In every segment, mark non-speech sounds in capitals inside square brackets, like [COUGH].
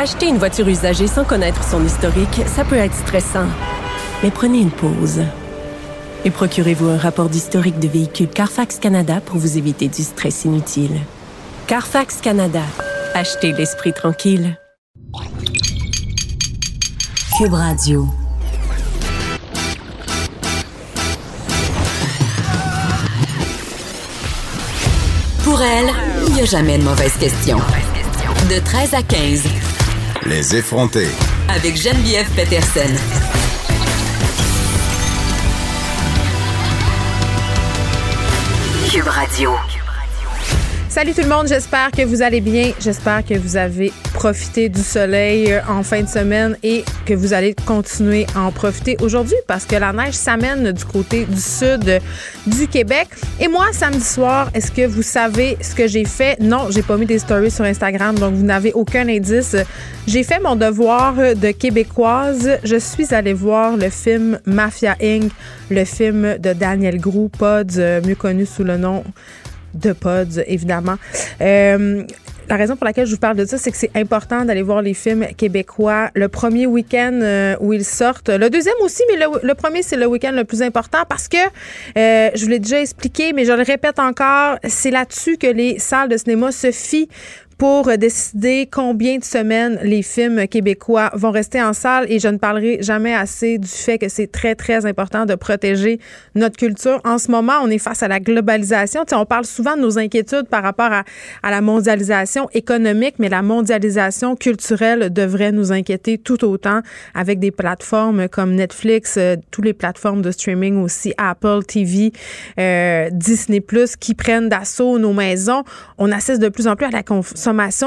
Acheter une voiture usagée sans connaître son historique, ça peut être stressant. Mais prenez une pause. Et procurez-vous un rapport d'historique de véhicule Carfax Canada pour vous éviter du stress inutile. Carfax Canada. Achetez l'esprit tranquille. Cube. Pour elle, il n'y a jamais de mauvaise question. De 13 à 15. Les effronter. Avec Geneviève Peterson. Cube Radio. Salut tout le monde, j'espère que vous allez bien. J'espère que vous avez profité du soleil euh, en fin de semaine et que vous allez continuer à en profiter aujourd'hui parce que la neige s'amène du côté du sud du Québec. Et moi, samedi soir, est-ce que vous savez ce que j'ai fait? Non, j'ai pas mis des stories sur Instagram, donc vous n'avez aucun indice. J'ai fait mon devoir de québécoise. Je suis allée voir le film Mafia Inc., le film de Daniel Grou, Pods, euh, mieux connu sous le nom de pods, évidemment. Euh, la raison pour laquelle je vous parle de ça, c'est que c'est important d'aller voir les films québécois le premier week-end euh, où ils sortent. Le deuxième aussi, mais le, premier, c'est le week-end le plus important parce que, euh, je vous l'ai déjà expliqué, mais je le répète encore, c'est là-dessus que les salles de cinéma se fient pour décider combien de semaines les films québécois vont rester en salle et je ne parlerai jamais assez du fait que c'est très, très important de protéger notre culture. En ce moment, on est face à la globalisation. on parle souvent de nos inquiétudes par rapport à, à la mondialisation économique, mais la mondialisation culturelle devrait nous inquiéter tout autant avec des plateformes comme Netflix, euh, toutes les plateformes de streaming aussi, Apple TV, euh, Disney qui prennent d'assaut nos maisons. On assiste de plus en plus à la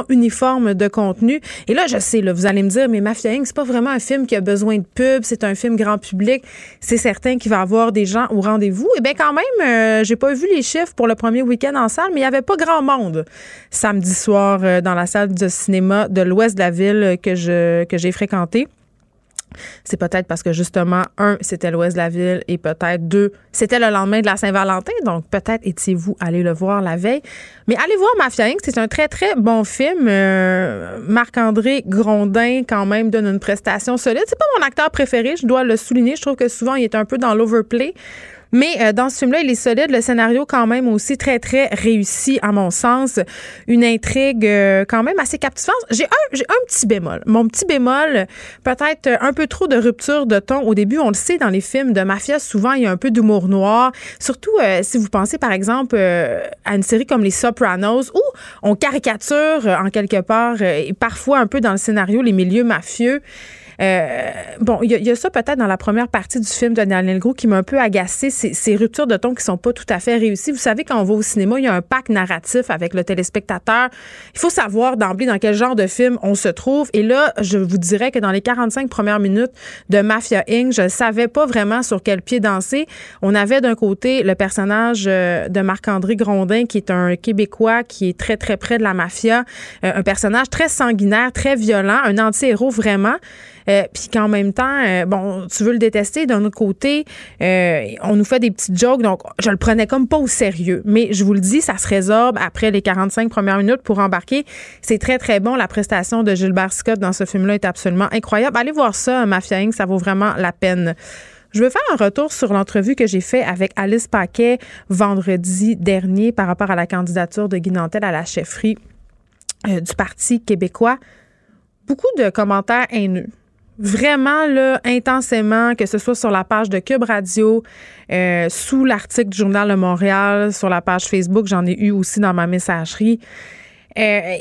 uniforme de contenu. Et là, je sais, là, vous allez me dire, mais Mafia Inc., c'est pas vraiment un film qui a besoin de pub, c'est un film grand public. C'est certain qu'il va avoir des gens au rendez-vous. Et eh bien, quand même, euh, j'ai pas vu les chiffres pour le premier week-end en salle, mais il y avait pas grand monde samedi soir euh, dans la salle de cinéma de l'ouest de la ville que que j'ai fréquenté. C'est peut-être parce que justement, un, c'était l'ouest de la ville et peut-être deux, c'était le lendemain de la Saint-Valentin. Donc peut-être étiez-vous allé le voir la veille. Mais allez voir Mafia Inc. C'est un très, très bon film. Euh, Marc-André Grondin, quand même, donne une prestation solide. C'est pas mon acteur préféré, je dois le souligner. Je trouve que souvent, il est un peu dans l'overplay. Mais euh, dans ce film-là, il est solide. Le scénario, quand même, aussi très, très réussi, à mon sens. Une intrigue euh, quand même assez captivante. J'ai un, un petit bémol. Mon petit bémol, peut-être un peu trop de rupture de ton. Au début, on le sait, dans les films de mafia, souvent, il y a un peu d'humour noir. Surtout euh, si vous pensez, par exemple, à une série comme Les Sopranos, où on caricature, en quelque part, et parfois un peu dans le scénario, les milieux mafieux. Euh, bon, il y, a ça peut-être dans la première partie du film de Daniel Gros qui m'a un peu agacé, ces, ruptures de ton qui sont pas tout à fait réussies. Vous savez, quand on va au cinéma, il y a un pack narratif avec le téléspectateur. Il faut savoir d'emblée dans quel genre de film on se trouve. Et là, je vous dirais que dans les 45 premières minutes de Mafia Inc., je savais pas vraiment sur quel pied danser. On avait d'un côté le personnage euh, de Marc-André Grondin, qui est un Québécois qui est très, très près de la mafia. Euh, un personnage très sanguinaire, très violent, un anti-héros vraiment. Euh, puis qu'en même temps, euh, bon, tu veux le détester. D'un autre côté, euh, on nous fait des petites jokes, donc je le prenais comme pas au sérieux. Mais je vous le dis, ça se résorbe après les 45 premières minutes pour embarquer. C'est très, très bon. La prestation de Gilbert Scott dans ce film-là est absolument incroyable. Allez voir ça, Mafia Inc., ça vaut vraiment la peine. Je veux faire un retour sur l'entrevue que j'ai fait avec Alice Paquet vendredi dernier par rapport à la candidature de Guy Nantel à la chefferie du Parti québécois. Beaucoup de commentaires haineux vraiment là, intensément, que ce soit sur la page de Cube Radio, euh, sous l'article du Journal de Montréal, sur la page Facebook, j'en ai eu aussi dans ma messagerie. Euh,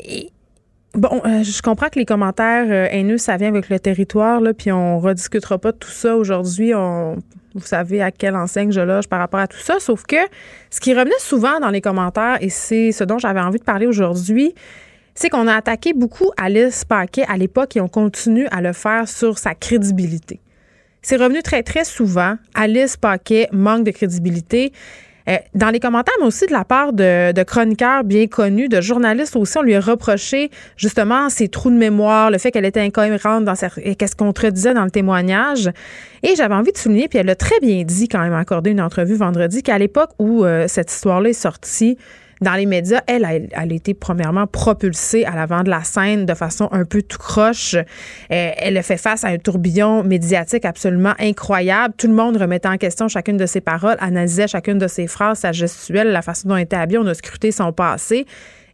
bon, euh, je comprends que les commentaires haineux, ça vient avec le territoire, là, puis on rediscutera pas de tout ça aujourd'hui. vous savez à quelle enseigne je loge par rapport à tout ça. Sauf que ce qui revenait souvent dans les commentaires, et c'est ce dont j'avais envie de parler aujourd'hui, c'est qu'on a attaqué beaucoup Alice Paquet à l'époque et on continue à le faire sur sa crédibilité. C'est revenu très, très souvent. Alice Paquet manque de crédibilité. Euh, dans les commentaires, mais aussi de la part de, chroniqueurs bien connus, de journalistes aussi, on lui a reproché justement ses trous de mémoire, le fait qu'elle était incohérente dans et qu'elle se contredisait dans le témoignage. Et j'avais envie de souligner, puis elle a très bien dit quand même accordé une entrevue vendredi, qu'à l'époque où euh, cette histoire-là est sortie, dans les médias, elle, elle, a été premièrement propulsée à l'avant de la scène de façon un peu tout croche. Euh, elle a fait face à un tourbillon médiatique absolument incroyable. Tout le monde remettait en question chacune de ses paroles, analysait chacune de ses phrases, sa gestuelle, la façon dont elle était habillée. On a scruté son passé.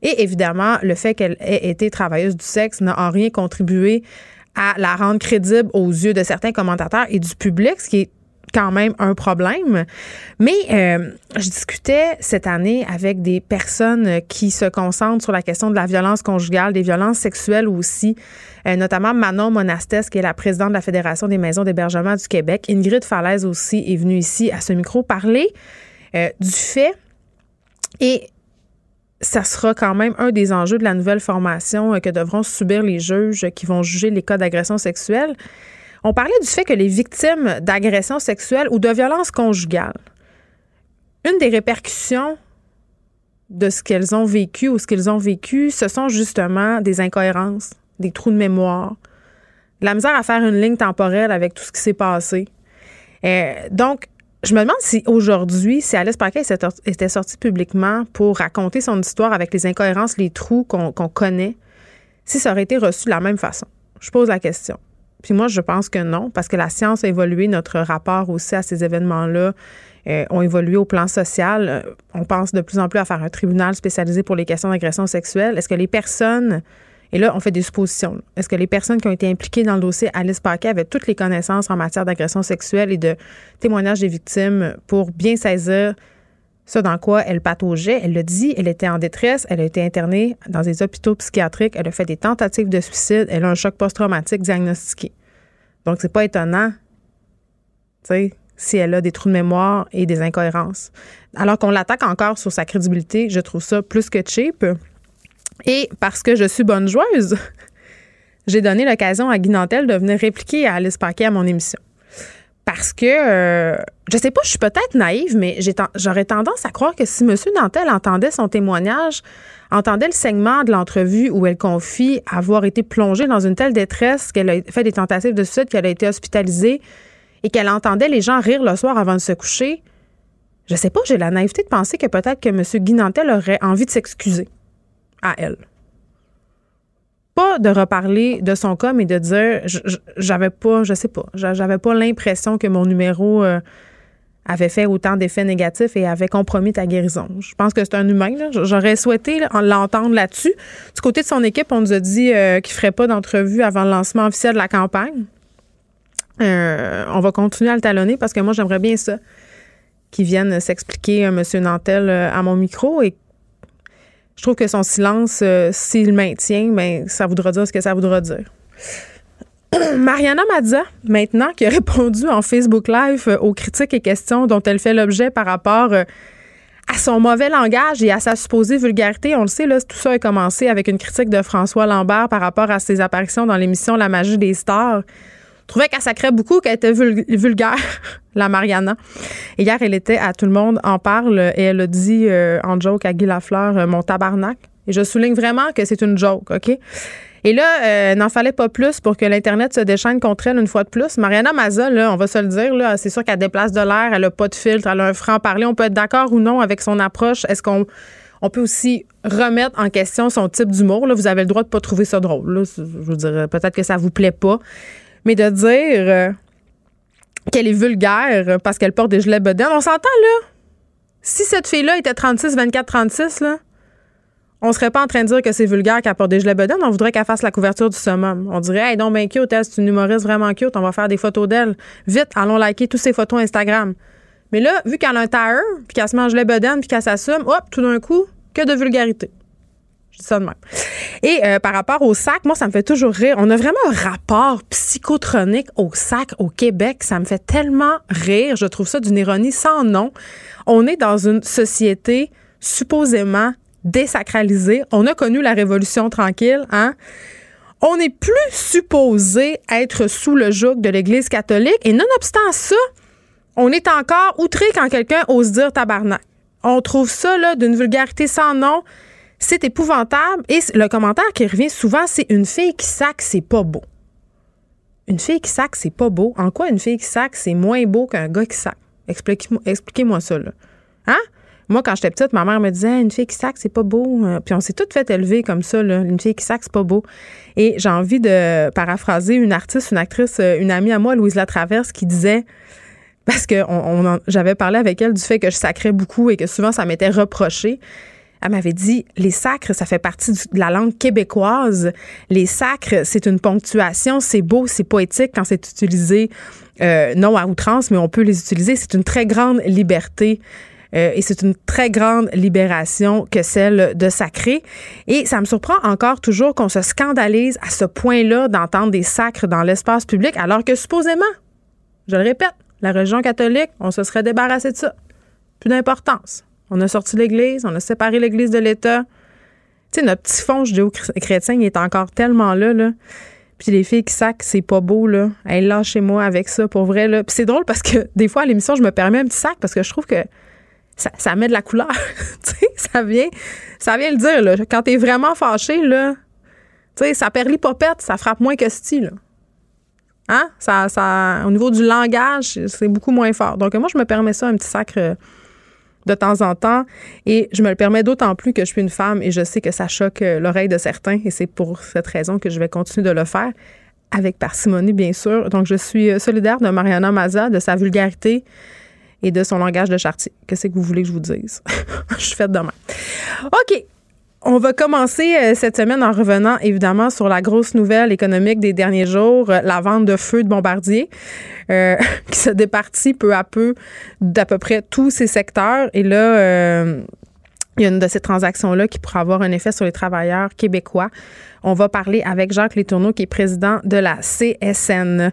Et évidemment, le fait qu'elle ait été travailleuse du sexe n'a en rien contribué à la rendre crédible aux yeux de certains commentateurs et du public, ce qui est quand même un problème. Mais euh, je discutais cette année avec des personnes qui se concentrent sur la question de la violence conjugale, des violences sexuelles aussi, euh, notamment Manon Monastes, qui est la présidente de la Fédération des maisons d'hébergement du Québec. Ingrid Falaise aussi est venue ici à ce micro parler euh, du fait et ça sera quand même un des enjeux de la nouvelle formation que devront subir les juges qui vont juger les cas d'agression sexuelle. On parlait du fait que les victimes d'agressions sexuelles ou de violences conjugales, une des répercussions de ce qu'elles ont vécu ou ce qu'ils ont vécu, ce sont justement des incohérences, des trous de mémoire, de la misère à faire une ligne temporelle avec tout ce qui s'est passé. Euh, donc, je me demande si aujourd'hui, si Alice Paquet était sortie publiquement pour raconter son histoire avec les incohérences, les trous qu'on connaît, si ça aurait été reçu de la même façon. Je pose la question. Puis moi, je pense que non, parce que la science a évolué, notre rapport aussi à ces événements-là euh, ont évolué au plan social. Euh, on pense de plus en plus à faire un tribunal spécialisé pour les questions d'agression sexuelle. Est-ce que les personnes, et là, on fait des suppositions, est-ce que les personnes qui ont été impliquées dans le dossier Alice Paquet avaient toutes les connaissances en matière d'agression sexuelle et de témoignages des victimes pour bien saisir ce dans quoi elle pataugeait? Elle l'a dit, elle était en détresse, elle a été internée dans des hôpitaux psychiatriques, elle a fait des tentatives de suicide, elle a un choc post-traumatique diagnostiqué. Donc, c'est pas étonnant, tu sais, si elle a des trous de mémoire et des incohérences. Alors qu'on l'attaque encore sur sa crédibilité, je trouve ça plus que cheap. Et parce que je suis bonne joueuse, [LAUGHS] j'ai donné l'occasion à Guy Nantel de venir répliquer à Alice Paquet à mon émission parce que euh, je sais pas, je suis peut-être naïve, mais j'aurais tendance à croire que si M. Nantel entendait son témoignage, entendait le segment de l'entrevue où elle confie avoir été plongée dans une telle détresse qu'elle a fait des tentatives de suicide, qu'elle a été hospitalisée et qu'elle entendait les gens rire le soir avant de se coucher, je sais pas, j'ai la naïveté de penser que peut-être que M. Guy Nantel aurait envie de s'excuser à elle pas de reparler de son cas, mais de dire, j'avais pas, je sais pas, j'avais pas l'impression que mon numéro euh, avait fait autant d'effets négatifs et avait compromis ta guérison. Je pense que c'est un humain. J'aurais souhaité l'entendre là-dessus. Du côté de son équipe, on nous a dit euh, qu'il ferait pas d'entrevue avant le lancement officiel de la campagne. Euh, on va continuer à le talonner parce que moi, j'aimerais bien ça, qu'il vienne s'expliquer, M. Nantel, à mon micro et je trouve que son silence, euh, s'il maintient, ben, ça voudra dire ce que ça voudra dire. [CLEARS THROAT] Mariana Mazza, maintenant, qui a [LAUGHS] répondu en Facebook Live euh, aux critiques et questions dont elle fait l'objet par rapport euh, à son mauvais langage et à sa supposée vulgarité. On le sait, là, tout ça a commencé avec une critique de François Lambert par rapport à ses apparitions dans l'émission La magie des stars trouvais qu'elle sacrait beaucoup, qu'elle était vulgaire, [LAUGHS] la Mariana. hier, elle était à Tout le monde en parle et elle a dit euh, en joke à Guy Lafleur, euh, mon tabarnak. Et je souligne vraiment que c'est une joke, OK? Et là, euh, n'en fallait pas plus pour que l'Internet se déchaîne contre elle une fois de plus. Mariana Maza, là, on va se le dire, là, c'est sûr qu'elle déplace de l'air, elle a pas de filtre, elle a un franc-parler. On peut être d'accord ou non avec son approche. Est-ce qu'on on peut aussi remettre en question son type d'humour. Là, vous avez le droit de pas trouver ça drôle. Je veux dire, peut-être que ça vous plaît pas. Mais de dire euh, qu'elle est vulgaire parce qu'elle porte des gilets bedaines, on s'entend là. Si cette fille-là était 36, 24, 36, là, on serait pas en train de dire que c'est vulgaire qu'elle porte des gilets bedaines. On voudrait qu'elle fasse la couverture du summum. On dirait, hey, donc, ben cute, c'est une humoriste vraiment cute. On va faire des photos d'elle. Vite, allons liker toutes ces photos Instagram. Mais là, vu qu'elle a un tire, puis qu'elle se mange les bedaines, puis qu'elle s'assume, hop, tout d'un coup, que de vulgarité. Et euh, par rapport au sac, moi, ça me fait toujours rire. On a vraiment un rapport psychotronique au sac au Québec. Ça me fait tellement rire. Je trouve ça d'une ironie sans nom. On est dans une société supposément désacralisée. On a connu la Révolution tranquille, hein? On n'est plus supposé être sous le joug de l'Église catholique. Et nonobstant ça, on est encore outré quand quelqu'un ose dire tabarnak. On trouve ça là d'une vulgarité sans nom. C'est épouvantable. Et le commentaire qui revient souvent, c'est une fille qui sac, c'est pas beau. Une fille qui sac, c'est pas beau. En quoi une fille qui sac, c'est moins beau qu'un gars qui sac? Expliquez-moi ça, là. Hein? Moi, quand j'étais petite, ma mère me disait une fille qui sac, c'est pas beau. Puis on s'est toutes fait élever comme ça, là. Une fille qui sac, c'est pas beau. Et j'ai envie de paraphraser une artiste, une actrice, une amie à moi, Louise Latraverse, qui disait parce que j'avais parlé avec elle du fait que je sacrais beaucoup et que souvent ça m'était reproché. Elle m'avait dit les sacres, ça fait partie de la langue québécoise. Les sacres, c'est une ponctuation, c'est beau, c'est poétique quand c'est utilisé euh, non à outrance, mais on peut les utiliser. C'est une très grande liberté. Euh, et c'est une très grande libération que celle de sacrer. Et ça me surprend encore toujours qu'on se scandalise à ce point-là d'entendre des sacres dans l'espace public, alors que supposément, je le répète, la religion catholique, on se serait débarrassé de ça. Plus d'importance. On a sorti l'Église, on a séparé l'Église de l'État. Tu sais, notre petit fond judéo-chrétien, il est encore tellement là, là. Puis les filles qui sacent, c'est pas beau, là. Elles chez moi avec ça, pour vrai, là. Puis c'est drôle parce que des fois, à l'émission, je me permets un petit sac parce que je trouve que ça, met de la couleur. [LAUGHS] tu ça vient, ça vient le dire, là. Quand t'es vraiment fâché, là, tu sais, ça perlit popette, ça frappe moins que style, là. Hein? Ça, ça, au niveau du langage, c'est beaucoup moins fort. Donc, moi, je me permets ça, un petit sacre de temps en temps. Et je me le permets d'autant plus que je suis une femme et je sais que ça choque euh, l'oreille de certains. Et c'est pour cette raison que je vais continuer de le faire avec parcimonie, bien sûr. Donc, je suis euh, solidaire de Mariana Maza, de sa vulgarité et de son langage de chartier. Qu'est-ce que vous voulez que je vous dise? [LAUGHS] je suis faite demain. OK. On va commencer euh, cette semaine en revenant évidemment sur la grosse nouvelle économique des derniers jours, euh, la vente de feux de bombardiers, euh, [LAUGHS] qui se départit peu à peu d'à peu près tous ces secteurs. Et là, il y a une de ces transactions-là qui pourrait avoir un effet sur les travailleurs québécois. On va parler avec Jacques Létourneau, qui est président de la CSN.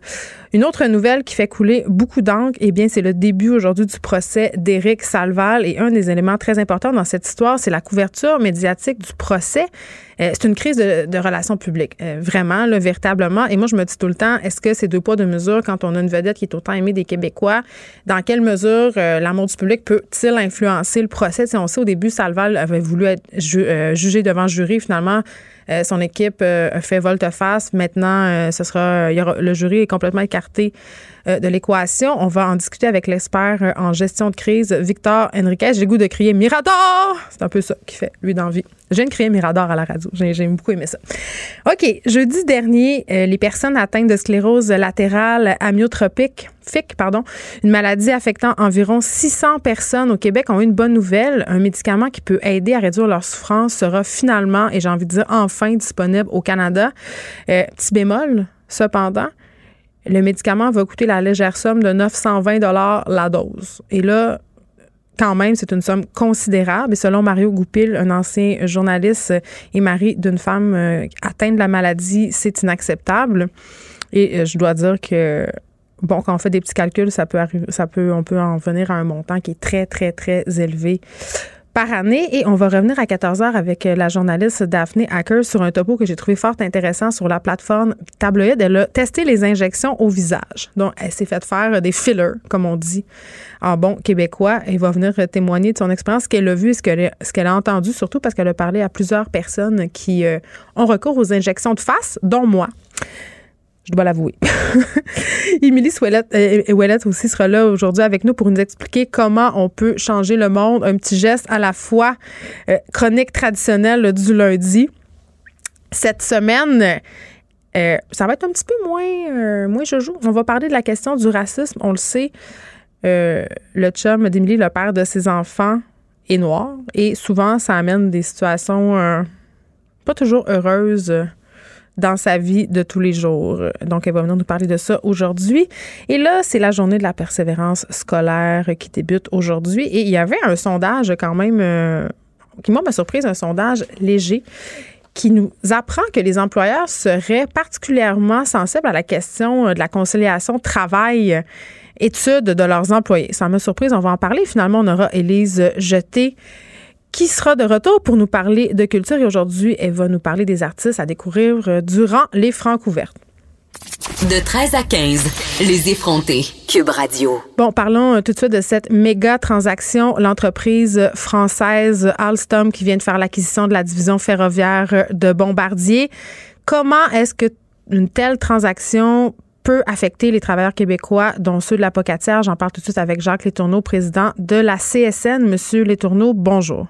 Une autre nouvelle qui fait couler beaucoup d'encre, eh bien, c'est le début aujourd'hui du procès d'Éric Salval. Et un des éléments très importants dans cette histoire, c'est la couverture médiatique du procès. Euh, c'est une crise de, relations publiques, euh, vraiment, véritablement. Et moi, je me dis tout le temps, est-ce que c'est deux poids, deux mesures quand on a une vedette qui est autant aimée des Québécois? Dans quelle mesure euh, l'amour du public peut-il influencer le procès? Si on sait au début, Salval avait voulu être jugé devant jury, finalement, euh, son équipe euh, a fait volte-face. Maintenant, euh, ce sera, le jury est complètement écarté de l'équation. On va en discuter avec l'expert en gestion de crise, Victor Henriquez. J'ai goût de crier Mirador! C'est un peu ça qu'il fait, lui, d'envie. Je viens Mirador à la radio. J'ai beaucoup aimé ça. OK. Jeudi dernier, les personnes atteintes de sclérose latérale amyotropique, FIC, pardon, une maladie affectant environ 600 personnes au Québec, ont une bonne nouvelle. Un médicament qui peut aider à réduire leur souffrance sera finalement, et j'ai envie de dire enfin, disponible au Canada. petit bémol, cependant, le médicament va coûter la légère somme de 920 dollars la dose. Et là, quand même, c'est une somme considérable. Et selon Mario Goupil, un ancien journaliste et mari d'une femme euh, atteinte de la maladie, c'est inacceptable. Et euh, je dois dire que bon, quand on fait des petits calculs, ça peut arriver, ça peut, on peut en venir à un montant qui est très, très, très élevé par année. Et on va revenir à 14 heures avec euh, la journaliste Daphne Hacker sur un topo que j'ai trouvé fort intéressant sur la plateforme Tabloïd. Elle a testé les injections au visage. Donc, elle s'est fait faire des fillers, comme on dit en bon québécois. Elle va venir témoigner de son expérience, ce qu'elle a vu, a, ce qu'elle a entendu, surtout parce qu'elle a parlé à plusieurs personnes qui euh, ont recours aux injections de face, dont moi je dois l'avouer. [LAUGHS] Émilie Ouellette euh, aussi sera là aujourd'hui avec nous pour nous expliquer comment on peut changer le monde. Un petit geste à la fois euh, chronique traditionnelle du lundi. Cette semaine, euh, ça va être un petit peu moins, moins je joue. On va parler de la question du racisme. On le sait, le chum d'Émilie, le père de ses enfants, est noir. Et souvent, ça amène des situations pas toujours heureuses dans sa vie de tous les jours. Donc, elle va venir nous parler de ça aujourd'hui. Et là, c'est la journée de la persévérance scolaire qui débute aujourd'hui. Et il y avait un sondage quand même euh, qui m'a surprise, un sondage léger qui nous apprend que les employeurs seraient particulièrement sensibles à la question de la conciliation travail études de leurs employés. Ça m'a surprise, on va en parler. Finalement, on aura Élise Jeté qui sera de retour pour nous parler de culture. Et aujourd'hui, elle va nous parler des artistes à découvrir euh, durant les Francs ouvertes. De 13 à 15, les effrontés. Cube Radio. Bon, parlons euh, tout de suite de cette méga transaction. L'entreprise française Alstom qui vient de faire l'acquisition de la division ferroviaire de Bombardier. Comment est-ce que une telle transaction peut affecter les travailleurs québécois, dont ceux de la pocatière? J'en parle tout de suite avec Jacques Létourneau, président de la CSN. Monsieur Létourneau, bonjour.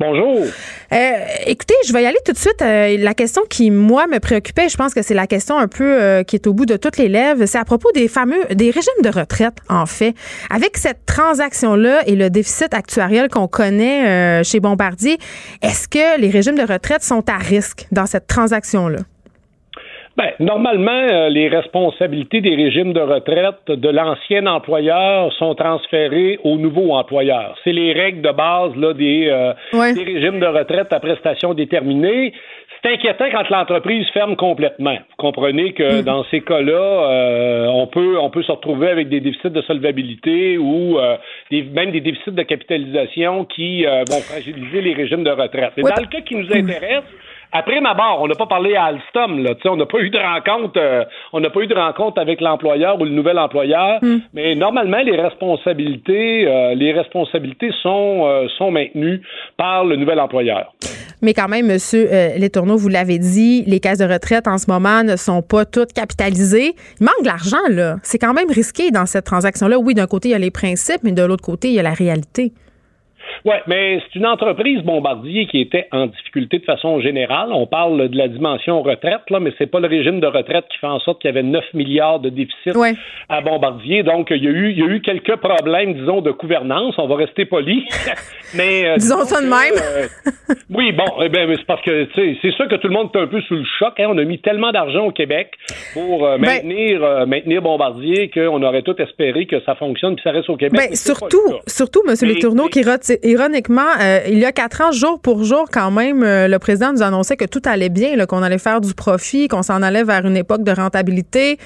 Bonjour. Euh, écoutez, je vais y aller tout de suite. Euh, la question qui, moi, me préoccupait, je pense que c'est la question un peu euh, qui est au bout de toutes les lèvres, c'est à propos des fameux, des régimes de retraite, en fait. Avec cette transaction-là et le déficit actuariel qu'on connaît chez Bombardier, est-ce que les régimes de retraite sont à risque dans cette transaction-là? Ben, normalement, euh, les responsabilités des régimes de retraite de l'ancien employeur sont transférées au nouveau employeur. C'est les règles de base là, des, euh, des régimes de retraite à prestations déterminées. C'est inquiétant quand l'entreprise ferme complètement. Vous comprenez que mm. dans ces cas-là, euh, on peut on peut se retrouver avec des déficits de solvabilité ou des, même des déficits de capitalisation qui vont fragiliser les régimes de retraite. Et dans le cas qui nous intéresse, après ma barre, on n'a pas parlé à Alstom, là. on n'a pas eu de rencontre, euh, on n'a pas eu de rencontre avec l'employeur ou le nouvel employeur. Hmm. Mais normalement, les responsabilités, euh, les responsabilités sont euh, sont maintenues par le nouvel employeur. Mais quand même, Monsieur Letourneau, vous l'avez dit, les caisses de retraite en ce moment ne sont pas toutes capitalisées. Il manque de l'argent, là. C'est quand même risqué dans cette transaction-là. Oui, d'un côté, il y a les principes, mais de l'autre côté, il y a la réalité. Oui, mais c'est une entreprise Bombardier qui était en difficulté de façon générale. On parle de la dimension retraite, là, mais c'est pas le régime de retraite qui fait en sorte qu'il y avait 9 milliards de déficit à Bombardier. Donc, il y, a eu, il y a eu quelques problèmes, disons, de gouvernance. On va rester poli. [LAUGHS] mais, euh, disons ça de même. Euh, oui, bon, eh ben, c'est parce que c'est sûr que tout le monde est un peu sous le choc. Hein. On a mis tellement d'argent au Québec pour euh, ben maintenir, maintenir Bombardier qu'on aurait tout espéré que ça fonctionne puis ça reste au Québec. Ben, surtout, surtout, M. Letourneau, qui ironiquement, euh, il y a quatre ans, jour pour jour, quand même, euh, le président nous annonçait que tout allait bien, qu'on allait faire du profit, qu'on s'en allait vers une époque de rentabilité.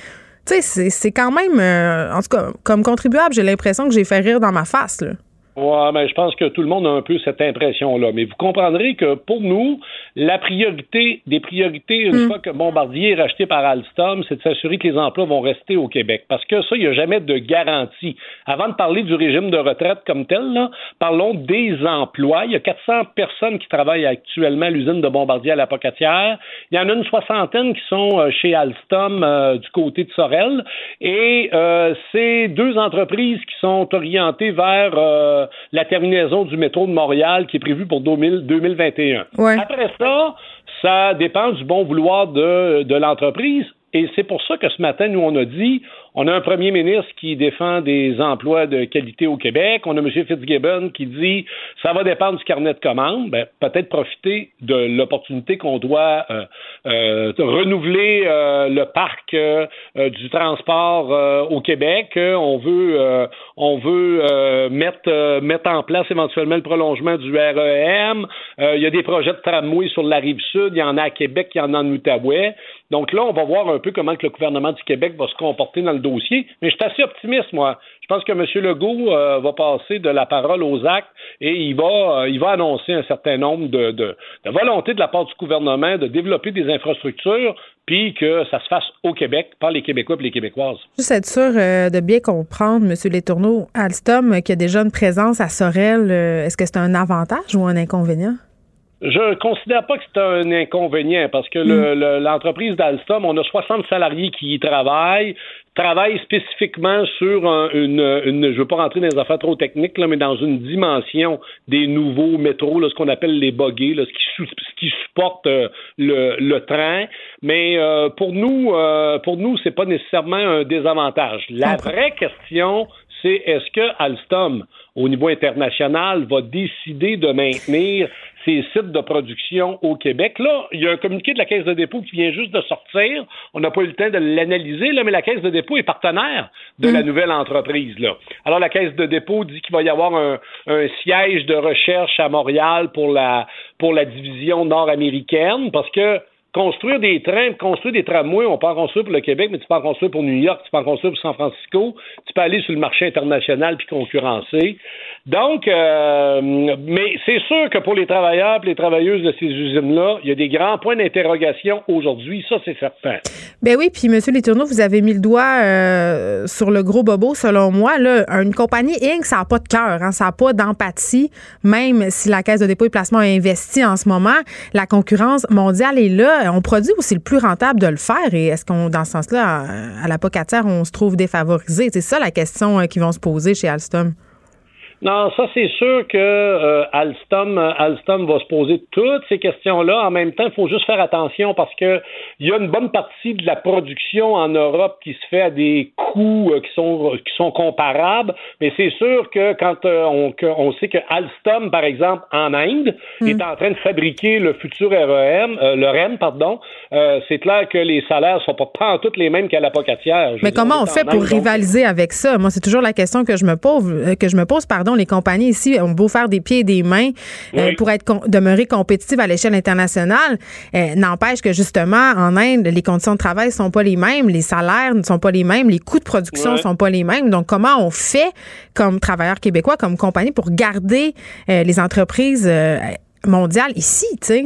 Tu sais, c'est quand même, euh, en tout cas, comme contribuable, j'ai l'impression que j'ai fait rire dans ma face. Là. Ouais, mais je pense que tout le monde a un peu cette impression-là. Mais vous comprendrez que pour nous, la priorité des priorités, une hmm. fois que Bombardier est racheté par Alstom, c'est de s'assurer que les emplois vont rester au Québec. Parce que ça, il n'y a jamais de garantie. Avant de parler du régime de retraite comme tel, là, parlons des emplois. Il y a 400 personnes qui travaillent actuellement à l'usine de Bombardier à la Pocatière. Il y en a une soixantaine qui sont euh, chez Alstom euh, du côté de Sorel. Et euh, c'est deux entreprises qui sont orientées vers la terminaison du métro de Montréal qui est prévue pour 2021. Après ça, ça dépend du bon vouloir de, de l'entreprise. Et c'est pour ça que ce matin, nous, on a dit, on a un premier ministre qui défend des emplois de qualité au Québec. On a M. Fitzgibbon qui dit ça va dépendre du carnet de commandes. Ben, peut-être profiter de l'opportunité qu'on doit euh, euh, renouveler euh, le parc du transport au Québec. On veut, on veut mettre, mettre en place éventuellement le prolongement du REM. il y a des projets de tramway sur la rive sud. Il y en a à Québec, il y en a en Outaouais. Donc là, on va voir un peu comment que le gouvernement du Québec va se comporter dans le dossier. Mais je suis assez optimiste, moi. Je pense que M. Legault euh, va passer de la parole aux actes et il va, euh, il va annoncer un certain nombre de, de, volontés de la part du gouvernement de développer des infrastructures puis que ça se fasse au Québec par les Québécois et les Québécoises. Juste être sûr euh, de bien comprendre, M. Letourneau, Alstom, qui a déjà une présence à Sorel, est-ce que c'est un avantage ou un inconvénient? Je ne considère pas que c'est un inconvénient parce que mm. l'entreprise d'Alstom, on a 60 salariés qui y travaillent, travaillent spécifiquement sur une, une, je veux pas rentrer dans les affaires trop techniques, là, mais dans une dimension des nouveaux métros, là, ce qu'on appelle les bogués, là, ce, qui, ce qui supporte euh, le, le, train. Mais euh, pour nous, euh, pour nous, c'est pas nécessairement un désavantage. La vraie question, c'est est-ce que Alstom, au niveau international, va décider de maintenir ces sites de production au Québec. Là, il y a un communiqué de la Caisse de dépôt qui vient juste de sortir. On n'a pas eu le temps de l'analyser, là, mais la Caisse de dépôt est partenaire de la mm. nouvelle entreprise. Là. Alors, la Caisse de dépôt dit qu'il va y avoir un, un, siège de recherche à Montréal pour la, pour la division nord-américaine parce que construire des trains, construire des tramways, on peut en construire pour le Québec, mais tu peux en construire pour New York, tu peux en construire pour San Francisco, tu peux aller sur le marché international puis concurrencer. Donc, euh, mais c'est sûr que pour les travailleurs et les travailleuses de ces usines-là, il y a des grands points d'interrogation aujourd'hui, ça c'est certain. Ben oui, puis M. Letourneau, vous avez mis le doigt euh, sur le gros bobo, selon moi. Là, une compagnie Inc., ça n'a pas de cœur, hein, ça n'a pas d'empathie, même si la Caisse de dépôt et placement a investi en ce moment. La concurrence mondiale est là on produit aussi le plus rentable de le faire. Et est-ce qu'on, dans ce sens-là, à, la pocatière, on se trouve défavorisé? C'est ça la question qui vont se poser chez Alstom. Non, ça c'est sûr que euh, Alstom, Alstom va se poser toutes ces questions-là. En même temps, il faut juste faire attention parce que il y a une bonne partie de la production en Europe qui se fait à des coûts euh, qui sont qui sont comparables. Mais c'est sûr que quand euh, on, on sait que Alstom, par exemple, en Inde, hmm. est en train de fabriquer le futur REM, le REM, pardon, c'est clair que les salaires sont pas, pas toutes les mêmes qu'à la pocatière. Mais comment on fait pour rivaliser avec ça? Moi, c'est toujours la question que je me pose, que je me pose, pardon les compagnies ici ont beau faire des pieds et des mains euh, pour être demeurer compétitives à l'échelle internationale, euh, n'empêche que justement en Inde, les conditions de travail sont pas les mêmes, les salaires ne sont pas les mêmes, les coûts de production ne sont pas les mêmes. Donc comment on fait comme travailleurs québécois, comme compagnie pour garder euh, les entreprises mondiales ici, tu sais?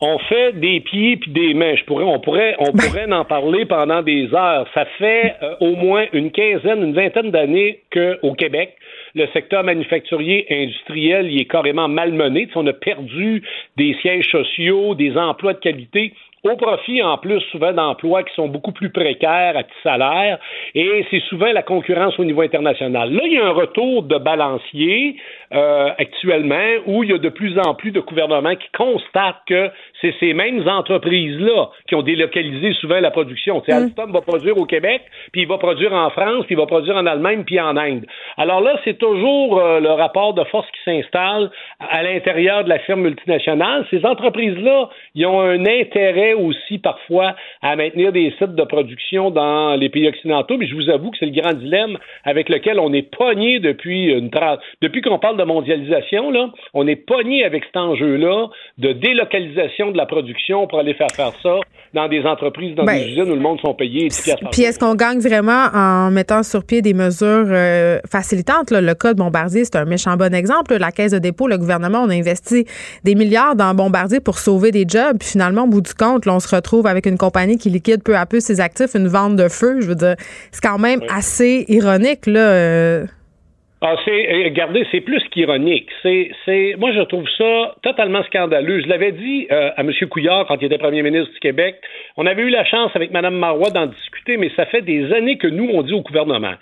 On fait des pieds puis des mains. Je pourrais, on pourrait, on ben. pourrait en parler pendant des heures. Ça fait au moins une quinzaine, une vingtaine d'années qu'au Québec, le secteur manufacturier industriel il est carrément malmené. on a perdu des sièges sociaux, des emplois de qualité au profit en plus souvent d'emplois qui sont beaucoup plus précaires à petit salaire et c'est souvent la concurrence au niveau international. Là, il y a un retour de balancier euh, actuellement où il y a de plus en plus de gouvernements qui constatent que c'est ces mêmes entreprises-là qui ont délocalisé souvent la production. Mm. Alstom va produire au Québec, puis il va produire en France, puis il va produire en Allemagne, puis en Inde. Alors là, c'est toujours euh, le rapport de force qui s'installe à l'intérieur de la firme multinationale. Ces entreprises-là, ils ont un intérêt aussi parfois à maintenir des sites de production dans les pays occidentaux, mais je vous avoue que c'est le grand dilemme avec lequel on est pogné depuis une depuis qu'on parle de mondialisation, là, on est pogné avec cet enjeu-là de délocalisation de la production pour aller faire faire ça dans des entreprises, dans ben, des usines où le monde sont payés Puis est-ce qu'on gagne vraiment en mettant sur pied des mesures euh, facilitantes? Le code Bombardier, c'est un méchant bon exemple. La caisse de dépôt, le gouvernement, on a investi des milliards dans Bombardier pour sauver des jobs. Puis finalement, au bout du compte, on se retrouve avec une compagnie qui liquide peu à peu ses actifs, une vente de feu. Je veux dire, c'est quand même assez ironique, là. Euh. Ah, c'est, euh, regardez, c'est plus qu'ironique. C'est, c'est, moi, je trouve ça totalement scandaleux. Je l'avais dit euh, à M. Couillard quand il était premier ministre du Québec. On avait eu la chance avec Mme Marois d'en discuter, mais ça fait des années que nous, on dit au gouvernement,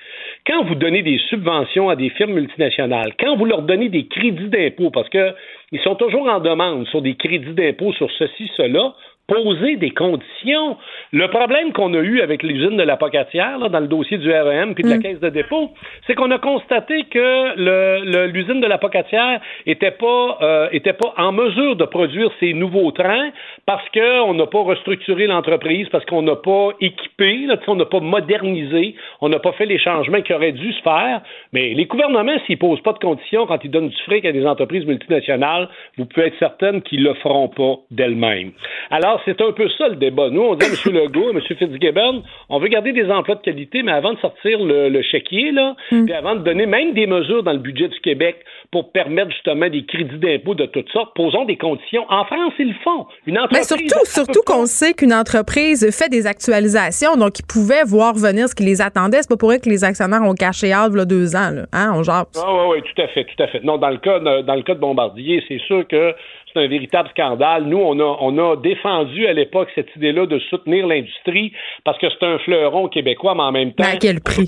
quand vous donnez des subventions à des firmes multinationales, quand vous leur donnez des crédits d'impôt, parce que ils sont toujours en demande sur des crédits d'impôt sur ceci, cela, poser des conditions. Le problème qu'on a eu avec l'usine de la Pocatière, dans le dossier du REM puis de la mm. caisse de dépôt, c'est qu'on a constaté que l'usine de la Pocatière était pas euh, était pas en mesure de produire ces nouveaux trains parce qu'on n'a pas restructuré l'entreprise, parce qu'on n'a pas équipé, là, on n'a pas modernisé, on n'a pas fait les changements qui auraient dû se faire. Mais les gouvernements, s'ils posent pas de conditions quand ils donnent du fric à des entreprises multinationales, vous pouvez être certaine qu'ils le feront pas d'elles-mêmes. Alors c'est un peu ça le débat. Nous, on dit à M. [COUGHS] Legault, à M. Fitzgibbon, on veut garder des emplois de qualité, mais avant de sortir le, chéquier, là, mm. puis avant de donner même des mesures dans le budget du Québec pour permettre justement des crédits d'impôt de toutes sortes, posons des conditions. En France, ils le font. Une entreprise. Mais surtout, surtout qu'on sait qu'une entreprise fait des actualisations, donc ils pouvaient voir venir ce qui les attendait. C'est pas pour eux que les actionnaires ont caché y a deux ans, là. Hein, on Ah oui, oui, tout à fait, tout à fait. Non, dans le cas, dans le cas de Bombardier, c'est sûr que c'est un véritable scandale. Nous, on a, on a défendu à l'époque cette idée-là de soutenir l'industrie parce que c'est un fleuron québécois, mais en même temps. Mais à quel prix?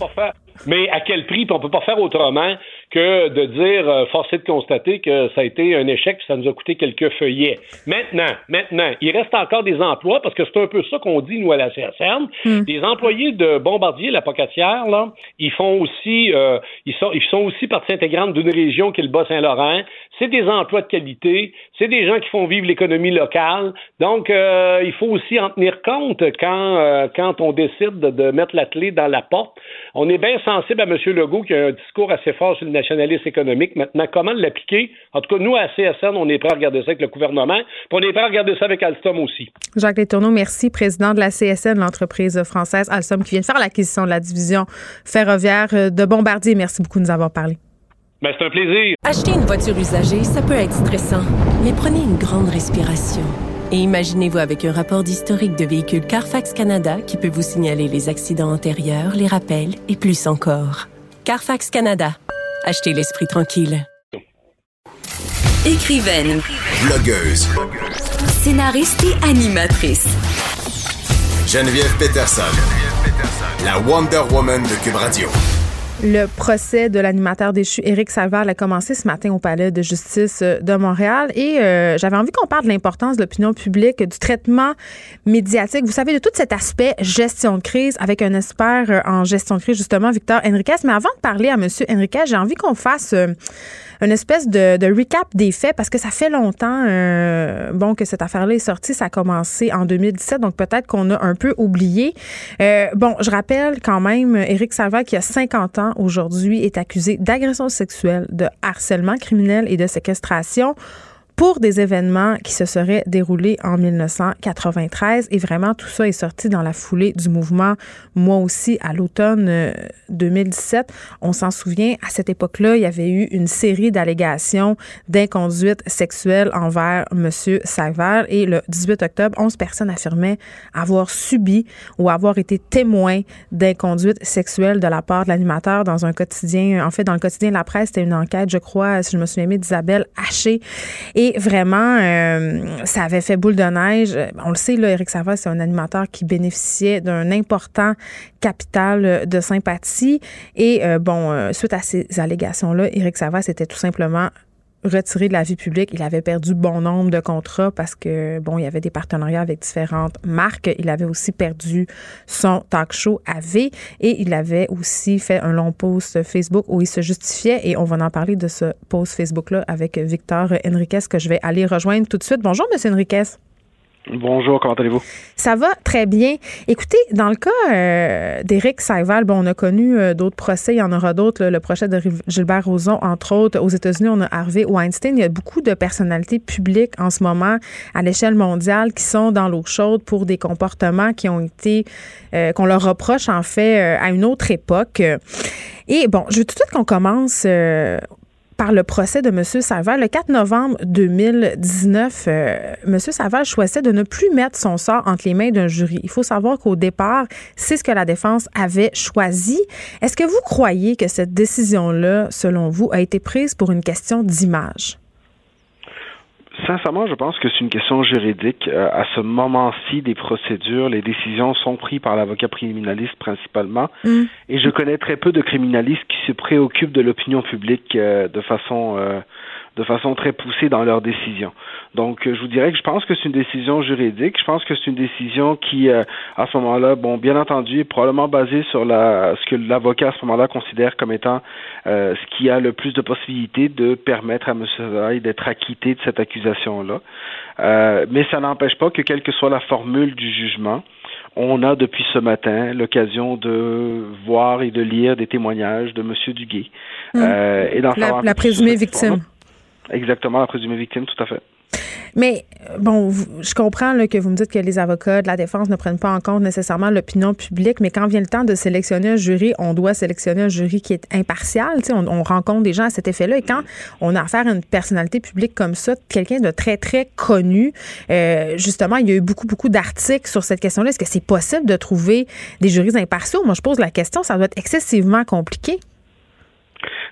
mais à quel prix? On peut pas faire autrement que de dire, euh, forcé de constater que ça a été un échec, puis ça nous a coûté quelques feuillets. Maintenant, maintenant, il reste encore des emplois, parce que c'est un peu ça qu'on dit, nous, à la CSN. Hmm. Les employés de Bombardier, la Pocatière, là, ils font aussi, euh, ils, sont, ils sont aussi partie intégrante d'une région qui est le Bas-Saint-Laurent. C'est des emplois de qualité, c'est des gens qui font vivre l'économie locale. Donc, euh, il faut aussi en tenir compte quand, quand on décide de, de mettre la clé dans la porte. On est bien sensible à M. Legault qui a un discours assez fort sur le nationalisme économique. Maintenant, comment l'appliquer? En tout cas, nous, à CSN, on est prêt à regarder ça avec le gouvernement, puis on est prêt à regarder ça avec Alstom aussi. Jacques Letourneau, merci, président de la CSN, l'entreprise française Alstom, qui vient de faire l'acquisition de la division ferroviaire de Bombardier. Merci beaucoup de nous avoir parlé. Ben, c'est un plaisir. Acheter une voiture usagée, ça peut être stressant, mais prenez une grande respiration. Et imaginez-vous avec un rapport d'historique de véhicule Carfax Canada qui peut vous signaler les accidents antérieurs, les rappels et plus encore. Carfax Canada. Achetez l'esprit tranquille. Écrivaine. Blogueuse. scénariste et animatrice. Geneviève Peterson, la Wonder Woman de Cube Radio. Le procès de l'animateur déchu Éric Salvaire a commencé ce matin au Palais de justice de Montréal et euh, j'avais envie qu'on parle de l'importance de l'opinion publique, du traitement médiatique, vous savez, de tout cet aspect gestion de crise avec un expert euh, en gestion de crise, justement, Victor Henriquez. Mais avant de parler à M. Henriquez, j'ai envie qu'on fasse euh, une espèce de, recap des faits parce que ça fait longtemps euh, bon que cette affaire-là est sortie. Ça a commencé en 2017, donc peut-être qu'on a un peu oublié. Euh, bon, je rappelle quand même, Éric Salva, qui a 50 ans aujourd'hui, est accusé d'agression sexuelle, de harcèlement criminel et de séquestration pour des événements qui se seraient déroulés en 1993. Et vraiment, tout ça est sorti dans la foulée du mouvement Moi aussi à l'automne 2017. Euh, On s'en souvient, à cette époque-là, il y avait eu une série d'allégations d'inconduite sexuelle envers M. Saver. Et le 18 octobre, 11 personnes affirmaient avoir subi ou avoir été témoins d'inconduite sexuelle de la part de l'animateur dans un quotidien. En fait, dans le quotidien de la presse, c'était une enquête, je crois, si je me souviens bien, d'Isabelle Haché. Et et vraiment, euh, ça avait fait boule de neige. On le sait, là, Éric Savard, c'est un animateur qui bénéficiait d'un important capital de sympathie. Et euh, bon, euh, suite à ces allégations-là, Éric Savard, c'était tout simplement retiré de la vie publique. Il avait perdu bon nombre de contrats parce que, bon, il y avait des partenariats avec différentes marques. Il avait aussi perdu son talk show AV et il avait aussi fait un long post Facebook où il se justifiait et on va en parler de ce post Facebook-là avec Victor Enriquez que je vais aller rejoindre tout de suite. Bonjour, Monsieur Enriquez. Bonjour, comment allez-vous? Ça va très bien. Écoutez, dans le cas euh, d'Éric Saival, bon, on a connu euh, d'autres procès, il y en aura d'autres, le procès de Gilbert Rozon, entre autres. Aux États-Unis, on a Harvey Weinstein. Il y a beaucoup de personnalités publiques en ce moment à l'échelle mondiale qui sont dans l'eau chaude pour des comportements qui ont été, euh, qu'on leur reproche en fait à une autre époque. Et bon, je veux tout de suite qu'on commence par le procès de M. Saval. Le 4 novembre 2019, euh, M. Saval choisissait de ne plus mettre son sort entre les mains d'un jury. Il faut savoir qu'au départ, c'est ce que la défense avait choisi. Est-ce que vous croyez que cette décision-là, selon vous, a été prise pour une question d'image? Sincèrement, je pense que c'est une question juridique. Euh, à ce moment-ci des procédures, les décisions sont prises par l'avocat criminaliste principalement. Mm. Et je connais très peu de criminalistes qui se préoccupent de l'opinion publique euh, de façon euh, de façon très poussée dans leurs décisions. Donc, euh, je vous dirais que je pense que c'est une décision juridique. Je pense que c'est une décision qui, euh, à ce moment-là, bon, bien entendu, est probablement basée sur la, ce que l'avocat à ce moment-là considère comme étant euh, ce qui a le plus de possibilités de permettre à M. Zay d'être acquitté de cette accusation-là. mais ça n'empêche pas que, quelle que soit la formule du jugement, on a depuis ce matin l'occasion de voir et de lire des témoignages de M. Duguay. Mmh. et la, la présumée victime. Exactement, la présumée victime, tout à fait. Mais bon, je comprends que vous me dites que les avocats de la défense ne prennent pas en compte nécessairement l'opinion publique, mais quand vient le temps de sélectionner un jury, on doit sélectionner un jury qui est impartial. On, on rencontre des gens à cet effet-là. Et quand on a affaire à une personnalité publique comme ça, quelqu'un de très, très connu, euh, justement, il y a eu beaucoup, beaucoup d'articles sur cette question-là. Est-ce que c'est possible de trouver des jurys impartiaux? Moi, je pose la question, ça doit être excessivement compliqué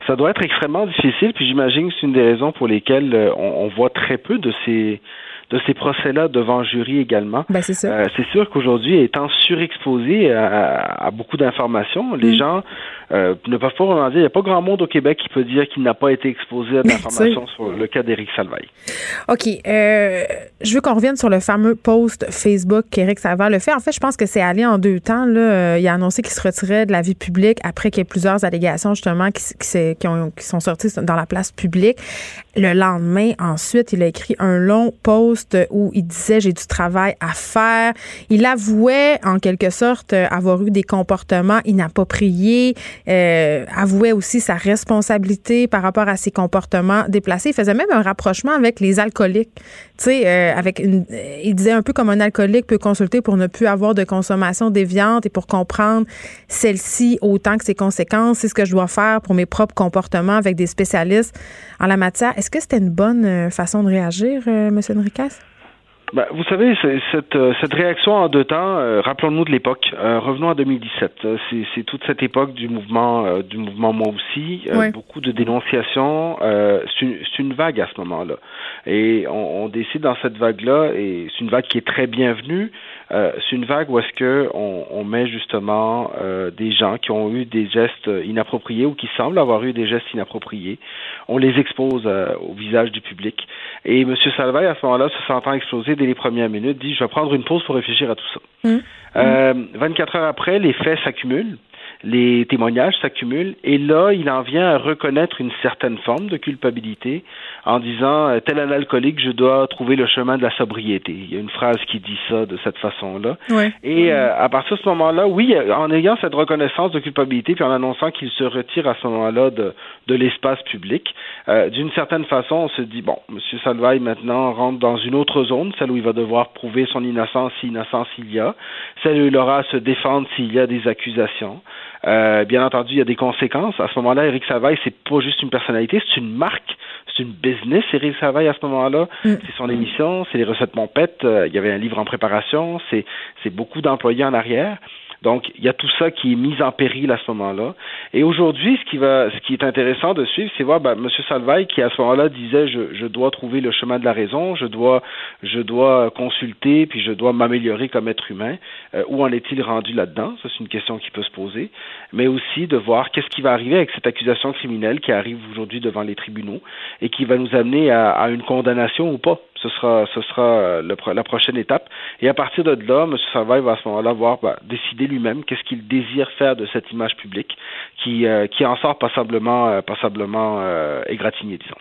ça doit être extrêmement difficile, puis j'imagine que c'est une des raisons pour lesquelles euh, on, on, voit très peu de ces de ces procès-là devant jury également. Ben, c'est euh, sûr qu'aujourd'hui, étant surexposé à, à beaucoup d'informations, les mm. gens euh, ne peuvent pas vraiment dire. Il n'y a pas grand monde au Québec qui peut dire qu'il n'a pas été exposé à d'informations sur le cas d'Éric Salvaille. OK. Euh, je veux qu'on revienne sur le fameux post Facebook qu'Éric Salvaille le fait. En fait, je pense que c'est allé en deux temps. Là. Il a annoncé qu'il se retirait de la vie publique après qu'il y ait plusieurs allégations, justement, qui, qui, qui, ont, qui sont sorties dans la place publique. Le lendemain, ensuite, il a écrit un long post où il disait j'ai du travail à faire. Il avouait en quelque sorte avoir eu des comportements inappropriés, euh, avouait aussi sa responsabilité par rapport à ses comportements déplacés. Il faisait même un rapprochement avec les alcooliques. Tu sais, euh, avec une, il disait un peu comme un alcoolique peut consulter pour ne plus avoir de consommation déviante et pour comprendre celle-ci autant que ses conséquences. C'est ce que je dois faire pour mes propres comportements avec des spécialistes en la matière. Est-ce que c'était une bonne euh, façon de réagir, euh, M. Enriquez? Ben, vous savez, cette, euh, cette réaction en deux temps, euh, rappelons-nous de l'époque. Euh, revenons à 2017. C'est toute cette époque du mouvement, du mouvement moi aussi. Beaucoup de dénonciations. c'est une, vague à ce moment-là. Et on, on, décide dans cette vague-là, et c'est une vague qui est très bienvenue. C'est une vague où est-ce que on, on, met justement des gens qui ont eu des gestes inappropriés ou qui semblent avoir eu des gestes inappropriés. On les expose au visage du public. Et M. Salvaille, à ce moment-là, se sentant exploser les premières minutes, dit je vais prendre une pause pour réfléchir à tout ça. Mmh. Euh, 24 heures après, les faits s'accumulent les témoignages s'accumulent et là, il en vient à reconnaître une certaine forme de culpabilité en disant euh, tel un alcoolique, je dois trouver le chemin de la sobriété. Il y a une phrase qui dit ça de cette façon-là. Et euh, à partir de ce moment-là, oui, en ayant cette reconnaissance de culpabilité puis en annonçant qu'il se retire à ce moment-là de, de l'espace public, euh, d'une certaine façon, on se dit bon, Monsieur Salvaille maintenant rentre dans une autre zone, celle où il va devoir prouver son innocence si innocence il y a, celle où il aura à se défendre s'il y a des accusations. Euh, bien entendu, il y a des conséquences. À ce moment-là, Eric Savaille, c'est pas juste une personnalité, c'est une marque, c'est une business. Eric Savaille, à ce moment-là, mm. c'est son émission, c'est les recettes Montpette. Euh, il y avait un livre en préparation, c'est beaucoup d'employés en arrière. Donc, il y a tout ça qui est mis en péril à ce moment-là. Et aujourd'hui, ce qui va, ce qui est intéressant de suivre, c'est voir ben, M. Salvaille qui à ce moment-là disait je, dois trouver le chemin de la raison, je dois, je dois consulter, puis je dois m'améliorer comme être humain. Euh, où en est-il rendu là-dedans? Ça, c'est une question qui peut se poser. Mais aussi de voir qu'est-ce qui va arriver avec cette accusation criminelle qui arrive aujourd'hui devant les tribunaux et qui va nous amener à une condamnation ou pas ce sera, ce sera euh, la prochaine étape. Et à partir de là, M. Salvaille va à ce moment-là voir bah, décider lui-même qu'est-ce qu'il désire faire de cette image publique qui, euh, qui en sort passablement, euh, passablement égratigné, disons.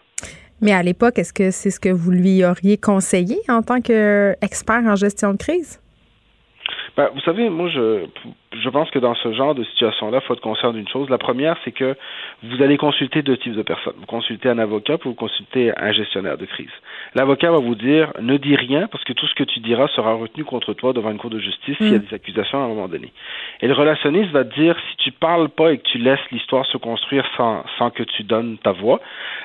Mais à l'époque, est-ce que c'est ce que vous lui auriez conseillé en tant qu'expert en gestion de crise? Ben, vous savez, moi, je, je pense que dans ce genre de situation-là, il faut être conscient d'une chose. La première, c'est que vous allez consulter deux types de personnes. Vous consultez un avocat, puis vous consultez un gestionnaire de crise. L'avocat va vous dire ne dis rien parce que tout ce que tu diras sera retenu contre toi devant une cour de justice s'il y a mm. des accusations à un moment donné. Et le relationniste va te dire si tu parles pas et que tu laisses l'histoire se construire sans, sans que tu donnes ta voix,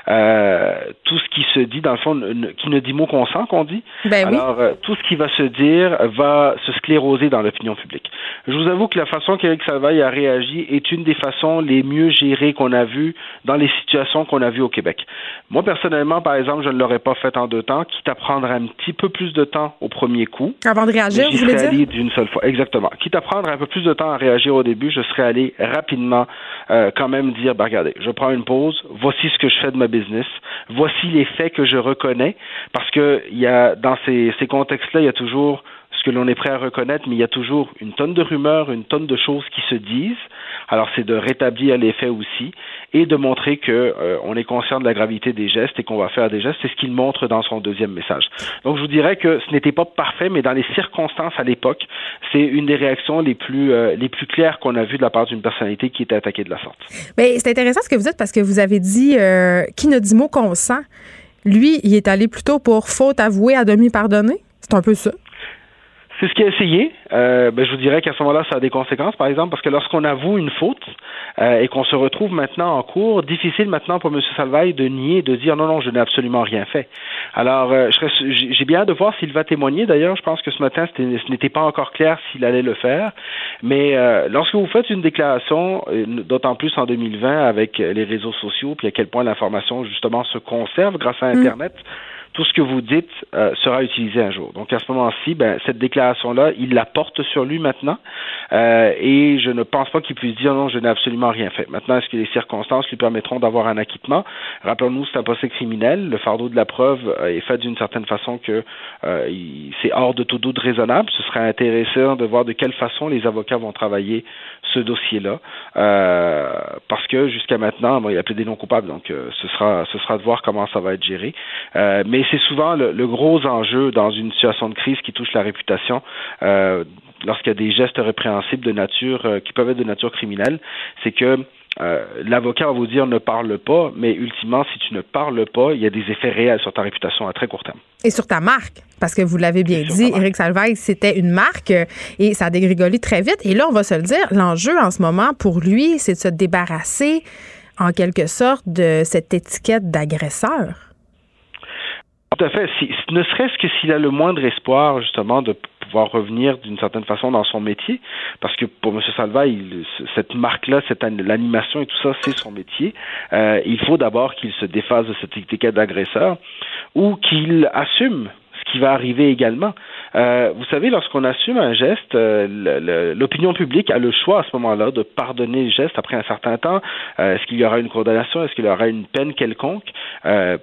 euh, tout ce qui se dit dans le fond, qui ne dit mot consent qu'on dit. Ben alors euh, tout ce qui va se dire va se scléroser dans l'opinion publique. Je vous avoue que la façon qu'Éric Salvaille a réagi est une des façons les mieux gérées qu'on a vues dans les situations qu'on a vues au Québec. Moi, personnellement, par exemple, je ne l'aurais pas fait en deux temps, quitte à prendre un petit peu plus de temps au premier coup. Avant de réagir, vous voulez dire? d'une seule fois. Exactement. Quitte à prendre un peu plus de temps à réagir au début, je serais allé rapidement euh, quand même dire, bah, regardez, je prends une pause, voici ce que je fais de ma business, voici les faits que je reconnais, parce que il y a, dans ces, ces contextes-là, il y a toujours ce que l'on est prêt à reconnaître, mais il y a toujours une tonne de rumeurs, une tonne de choses qui se disent. Alors c'est de rétablir les faits aussi et de montrer que euh, on est conscient de la gravité des gestes et qu'on va faire des gestes. C'est ce qu'il montre dans son deuxième message. Donc je vous dirais que ce n'était pas parfait, mais dans les circonstances à l'époque, c'est une des réactions les plus euh, claires qu'on a vues de la part d'une personnalité qui était attaquée de la sorte. Mais c'est intéressant ce que vous dites parce que vous avez dit euh, qui ne dit mot consent. Lui, il est allé plutôt pour faute avouée à demi pardonnée. C'est un peu ça. C'est ce qu'il a essayé. Euh, ben, je vous dirais qu'à ce moment-là, ça a des conséquences, par exemple, parce que lorsqu'on avoue une faute euh, et qu'on se retrouve maintenant en cours, difficile maintenant pour M. Salvaille de nier, de dire non, non, je n'ai absolument rien fait. Alors, euh, j'ai bien hâte de voir s'il va témoigner. D'ailleurs, je pense que ce matin, ce n'était pas encore clair s'il allait le faire. Mais euh, lorsque vous faites une déclaration, euh, d'autant plus en 2020 avec les réseaux sociaux, puis à quel point l'information justement se conserve grâce à mm. Internet tout ce que vous dites euh, sera utilisé un jour. Donc à ce moment-ci, ben, cette déclaration-là, il la porte sur lui maintenant, euh, et je ne pense pas qu'il puisse dire non, je n'ai absolument rien fait. Maintenant, est-ce que les circonstances lui permettront d'avoir un acquittement? Rappelons-nous, c'est un procès criminel. Le fardeau de la preuve euh, est fait d'une certaine façon que c'est hors de tout doute raisonnable. Ce serait intéressant de voir de quelle façon les avocats vont travailler ce dossier-là, parce que jusqu'à maintenant, bon, il a plaidé non coupable, donc ce sera ce sera de voir comment ça va être géré. mais c'est souvent le, gros enjeu dans une situation de crise qui touche la réputation. Euh, lorsqu'il y a des gestes répréhensibles de nature euh, qui peuvent être de nature criminelle, c'est que euh, l'avocat va vous dire ne parle pas, mais ultimement, si tu ne parles pas, il y a des effets réels sur ta réputation à très court terme. Et sur ta marque, parce que vous l'avez bien dit, Éric Salvaille, c'était une marque et ça a très vite. Et là, on va se le dire, l'enjeu en ce moment pour lui, c'est de se débarrasser en quelque sorte de cette étiquette d'agresseur. Tout à fait. Si, ne serait-ce que s'il a le moindre espoir, justement, de pouvoir revenir d'une certaine façon dans son métier, parce que pour M. Salva, cette marque-là, l'animation et tout ça, c'est son métier. Euh, il faut d'abord qu'il se défasse de cette étiquette d'agresseur ou qu'il assume qui va arriver également. Euh, vous savez, lorsqu'on assume un geste, euh, l'opinion publique a le choix à ce moment-là de pardonner le geste après un certain temps. Euh, est-ce qu'il y aura une condamnation? Est-ce qu'il y aura une peine quelconque?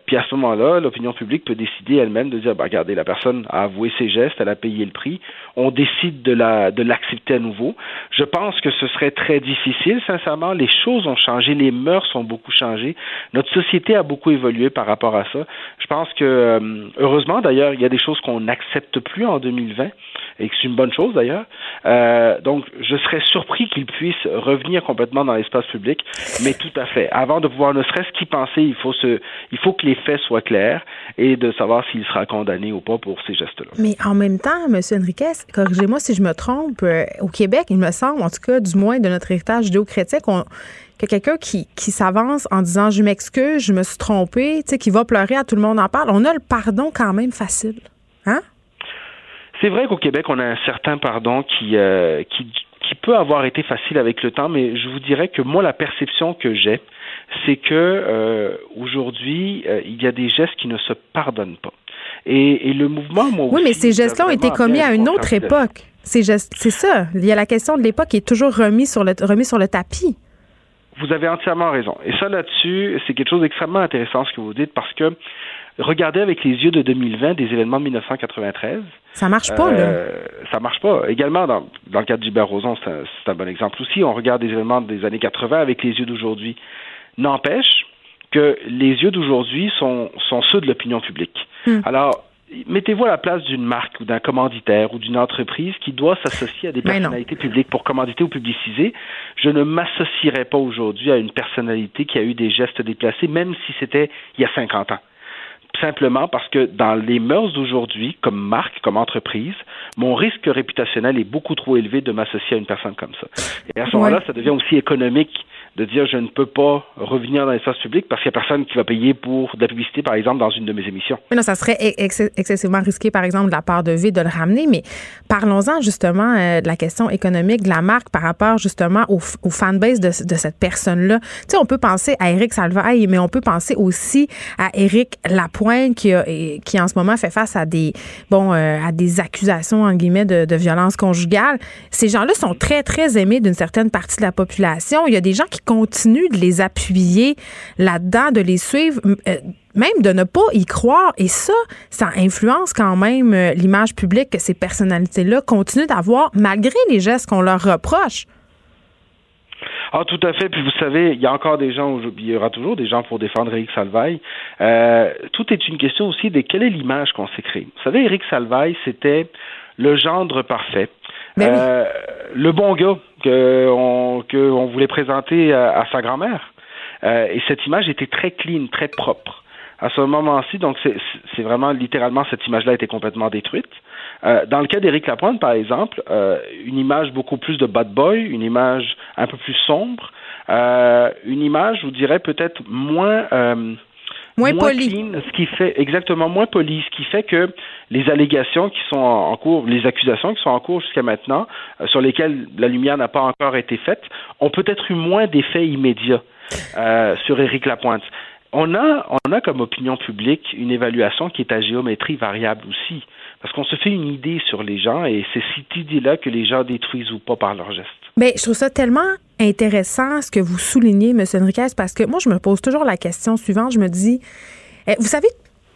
puis à ce moment-là, l'opinion publique peut décider elle-même de dire, bah, regardez, la personne a avoué ses gestes, elle a payé le prix. On décide de la de l'accepter à nouveau. Je pense que ce serait très difficile, sincèrement. Les choses ont changé, les mœurs ont beaucoup changé. Notre société a beaucoup évolué par rapport à ça. Je pense que, heureusement d'ailleurs, il y a des choses qu'on n'accepte plus en 2020 et que c'est une bonne chose d'ailleurs. Euh, donc, je serais surpris qu'il puisse revenir complètement dans l'espace public, mais tout à fait. Avant de pouvoir ne serait-ce qu'y penser, il faut se, il faut que les faits soient clairs et de savoir s'il sera condamné ou pas pour ces gestes-là. Mais en même temps, M. Enriquez, corrigez-moi si je me trompe, euh, au Québec, il me semble, en tout cas, du moins de notre héritage judéo-chrétien, que quelqu'un qui, qui s'avance en disant je m'excuse, je me suis trompé, tu sais, qui va pleurer à tout le monde en parle, on a le pardon quand même facile. Hein? C'est vrai qu'au Québec, on a un certain pardon qui, euh, qui, qui peut avoir été facile avec le temps, mais je vous dirais que moi, la perception que j'ai, c'est que euh, aujourd'hui, euh, il y a des gestes qui ne se pardonnent pas. Et, et le mouvement, moi Oui, mais ces gestes-là ont été commis à une autre époque. C'est ça. Il y a la question de l'époque qui est toujours remis sur le, remis sur le tapis. Vous avez entièrement raison. Et ça, là-dessus, c'est quelque chose d'extrêmement intéressant ce que vous dites parce que regardez avec les yeux de 2020 des événements de 1993. Ça marche pas, là. Euh, ça marche pas. Également, dans, dans le cas d'Hubert Roson, c'est un, un, bon exemple aussi. On regarde des événements des années 80 avec les yeux d'aujourd'hui. N'empêche que les yeux d'aujourd'hui sont, sont ceux de l'opinion publique. Hmm. Alors, mettez-vous à la place d'une marque ou d'un commanditaire ou d'une entreprise qui doit s'associer à des personnalités publiques pour commanditer ou publiciser. Je ne m'associerai pas aujourd'hui à une personnalité qui a eu des gestes déplacés, même si c'était il y a 50 ans simplement parce que dans les mœurs d'aujourd'hui, comme marque, comme entreprise, mon risque réputationnel est beaucoup trop élevé de m'associer à une personne comme ça. Et à ce moment-là, ça devient aussi économique de dire je ne peux pas revenir dans l'espace public parce qu'il n'y a personne qui va payer pour de la publicité, par exemple, dans une de mes émissions. Mais non, ça serait excessivement risqué, par exemple, de la part de V de le ramener. Mais parlons-en justement euh, de la question économique de la marque par rapport justement au, fanbase de, cette personne-là. Tu sais, on peut penser à Eric Salvaille, mais on peut penser aussi à Eric Lapointe qui, qui en ce moment fait face à des bon euh, à des accusations en guillemets de, de violence conjugale. Ces gens-là sont très très aimés d'une certaine partie de la population. Il y a des gens qui continue de les appuyer là-dedans, de les suivre, euh, même de ne pas y croire. Et ça, ça influence quand même euh, l'image publique que ces personnalités-là continuent d'avoir malgré les gestes qu'on leur reproche. Ah, tout à fait. Puis vous savez, il y a encore des gens, il y aura toujours des gens pour défendre Eric Salvaille. Euh, tout est une question aussi de quelle est l'image qu'on s'est créée. Vous savez, Eric Salvaille, c'était le gendre parfait. Ben le bon gars qu'on que on voulait présenter à, sa grand-mère. Euh, et cette image était très clean, très propre. À ce moment-ci, donc c'est vraiment littéralement cette image-là été complètement détruite. Euh, dans le cas d'Éric Lapointe, par exemple, euh, une image beaucoup plus de bad boy, une image un peu plus sombre, une image, je vous dirais peut-être moins Moins, poli. ce qui fait exactement moins poli, ce qui fait que les allégations qui sont en, cours, les accusations qui sont en cours jusqu'à maintenant, euh, sur lesquelles la lumière n'a pas encore été faite, ont peut-être eu moins d'effets immédiats euh, sur Éric Lapointe. On a, on a comme opinion publique une évaluation qui est à géométrie variable aussi, parce qu'on se fait une idée sur les gens et c'est cette idée-là que les gens détruisent ou pas par leurs gestes. Bien, je trouve ça tellement intéressant ce que vous soulignez, M. Enriquez, parce que moi, je me pose toujours la question suivante. Je me dis, eh, vous savez,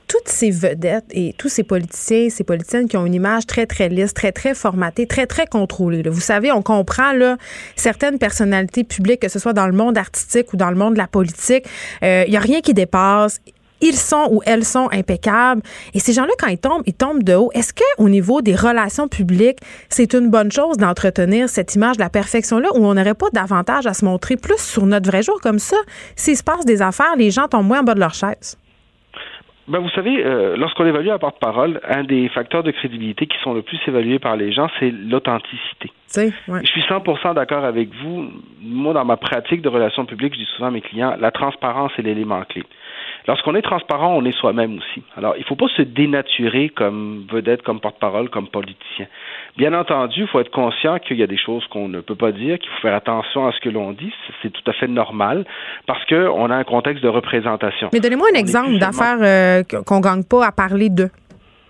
toutes ces vedettes et tous ces politiciens, ces politiciennes qui ont une image très, très lisse, très, très formatée, très, très contrôlée. Vous savez, on comprend là, certaines personnalités publiques, que ce soit dans le monde artistique ou dans le monde de la politique, il euh, n'y a rien qui dépasse ils sont ou elles sont impeccables. Et ces gens-là, quand ils tombent, ils tombent de haut. Est-ce que au niveau des relations publiques, c'est une bonne chose d'entretenir cette image de la perfection-là où on n'aurait pas davantage à se montrer plus sur notre vrai jour comme ça? S'il se passe des affaires, les gens tombent moins en bas de leur chaise. Ben, vous savez, euh, lorsqu'on évalue la porte-parole, un des facteurs de crédibilité qui sont le plus évalués par les gens, c'est l'authenticité. Ouais. Je suis 100% d'accord avec vous. Moi, dans ma pratique de relations publiques, je dis souvent à mes clients, la transparence est l'élément clé. Lorsqu'on est transparent, on est soi-même aussi. Alors, il ne faut pas se dénaturer comme vedette, comme porte-parole, comme politicien. Bien entendu, il faut être conscient qu'il y a des choses qu'on ne peut pas dire, qu'il faut faire attention à ce que l'on dit. C'est tout à fait normal parce qu'on a un contexte de représentation. Mais donnez-moi un exemple d'affaires euh, qu'on ne gagne pas à parler de.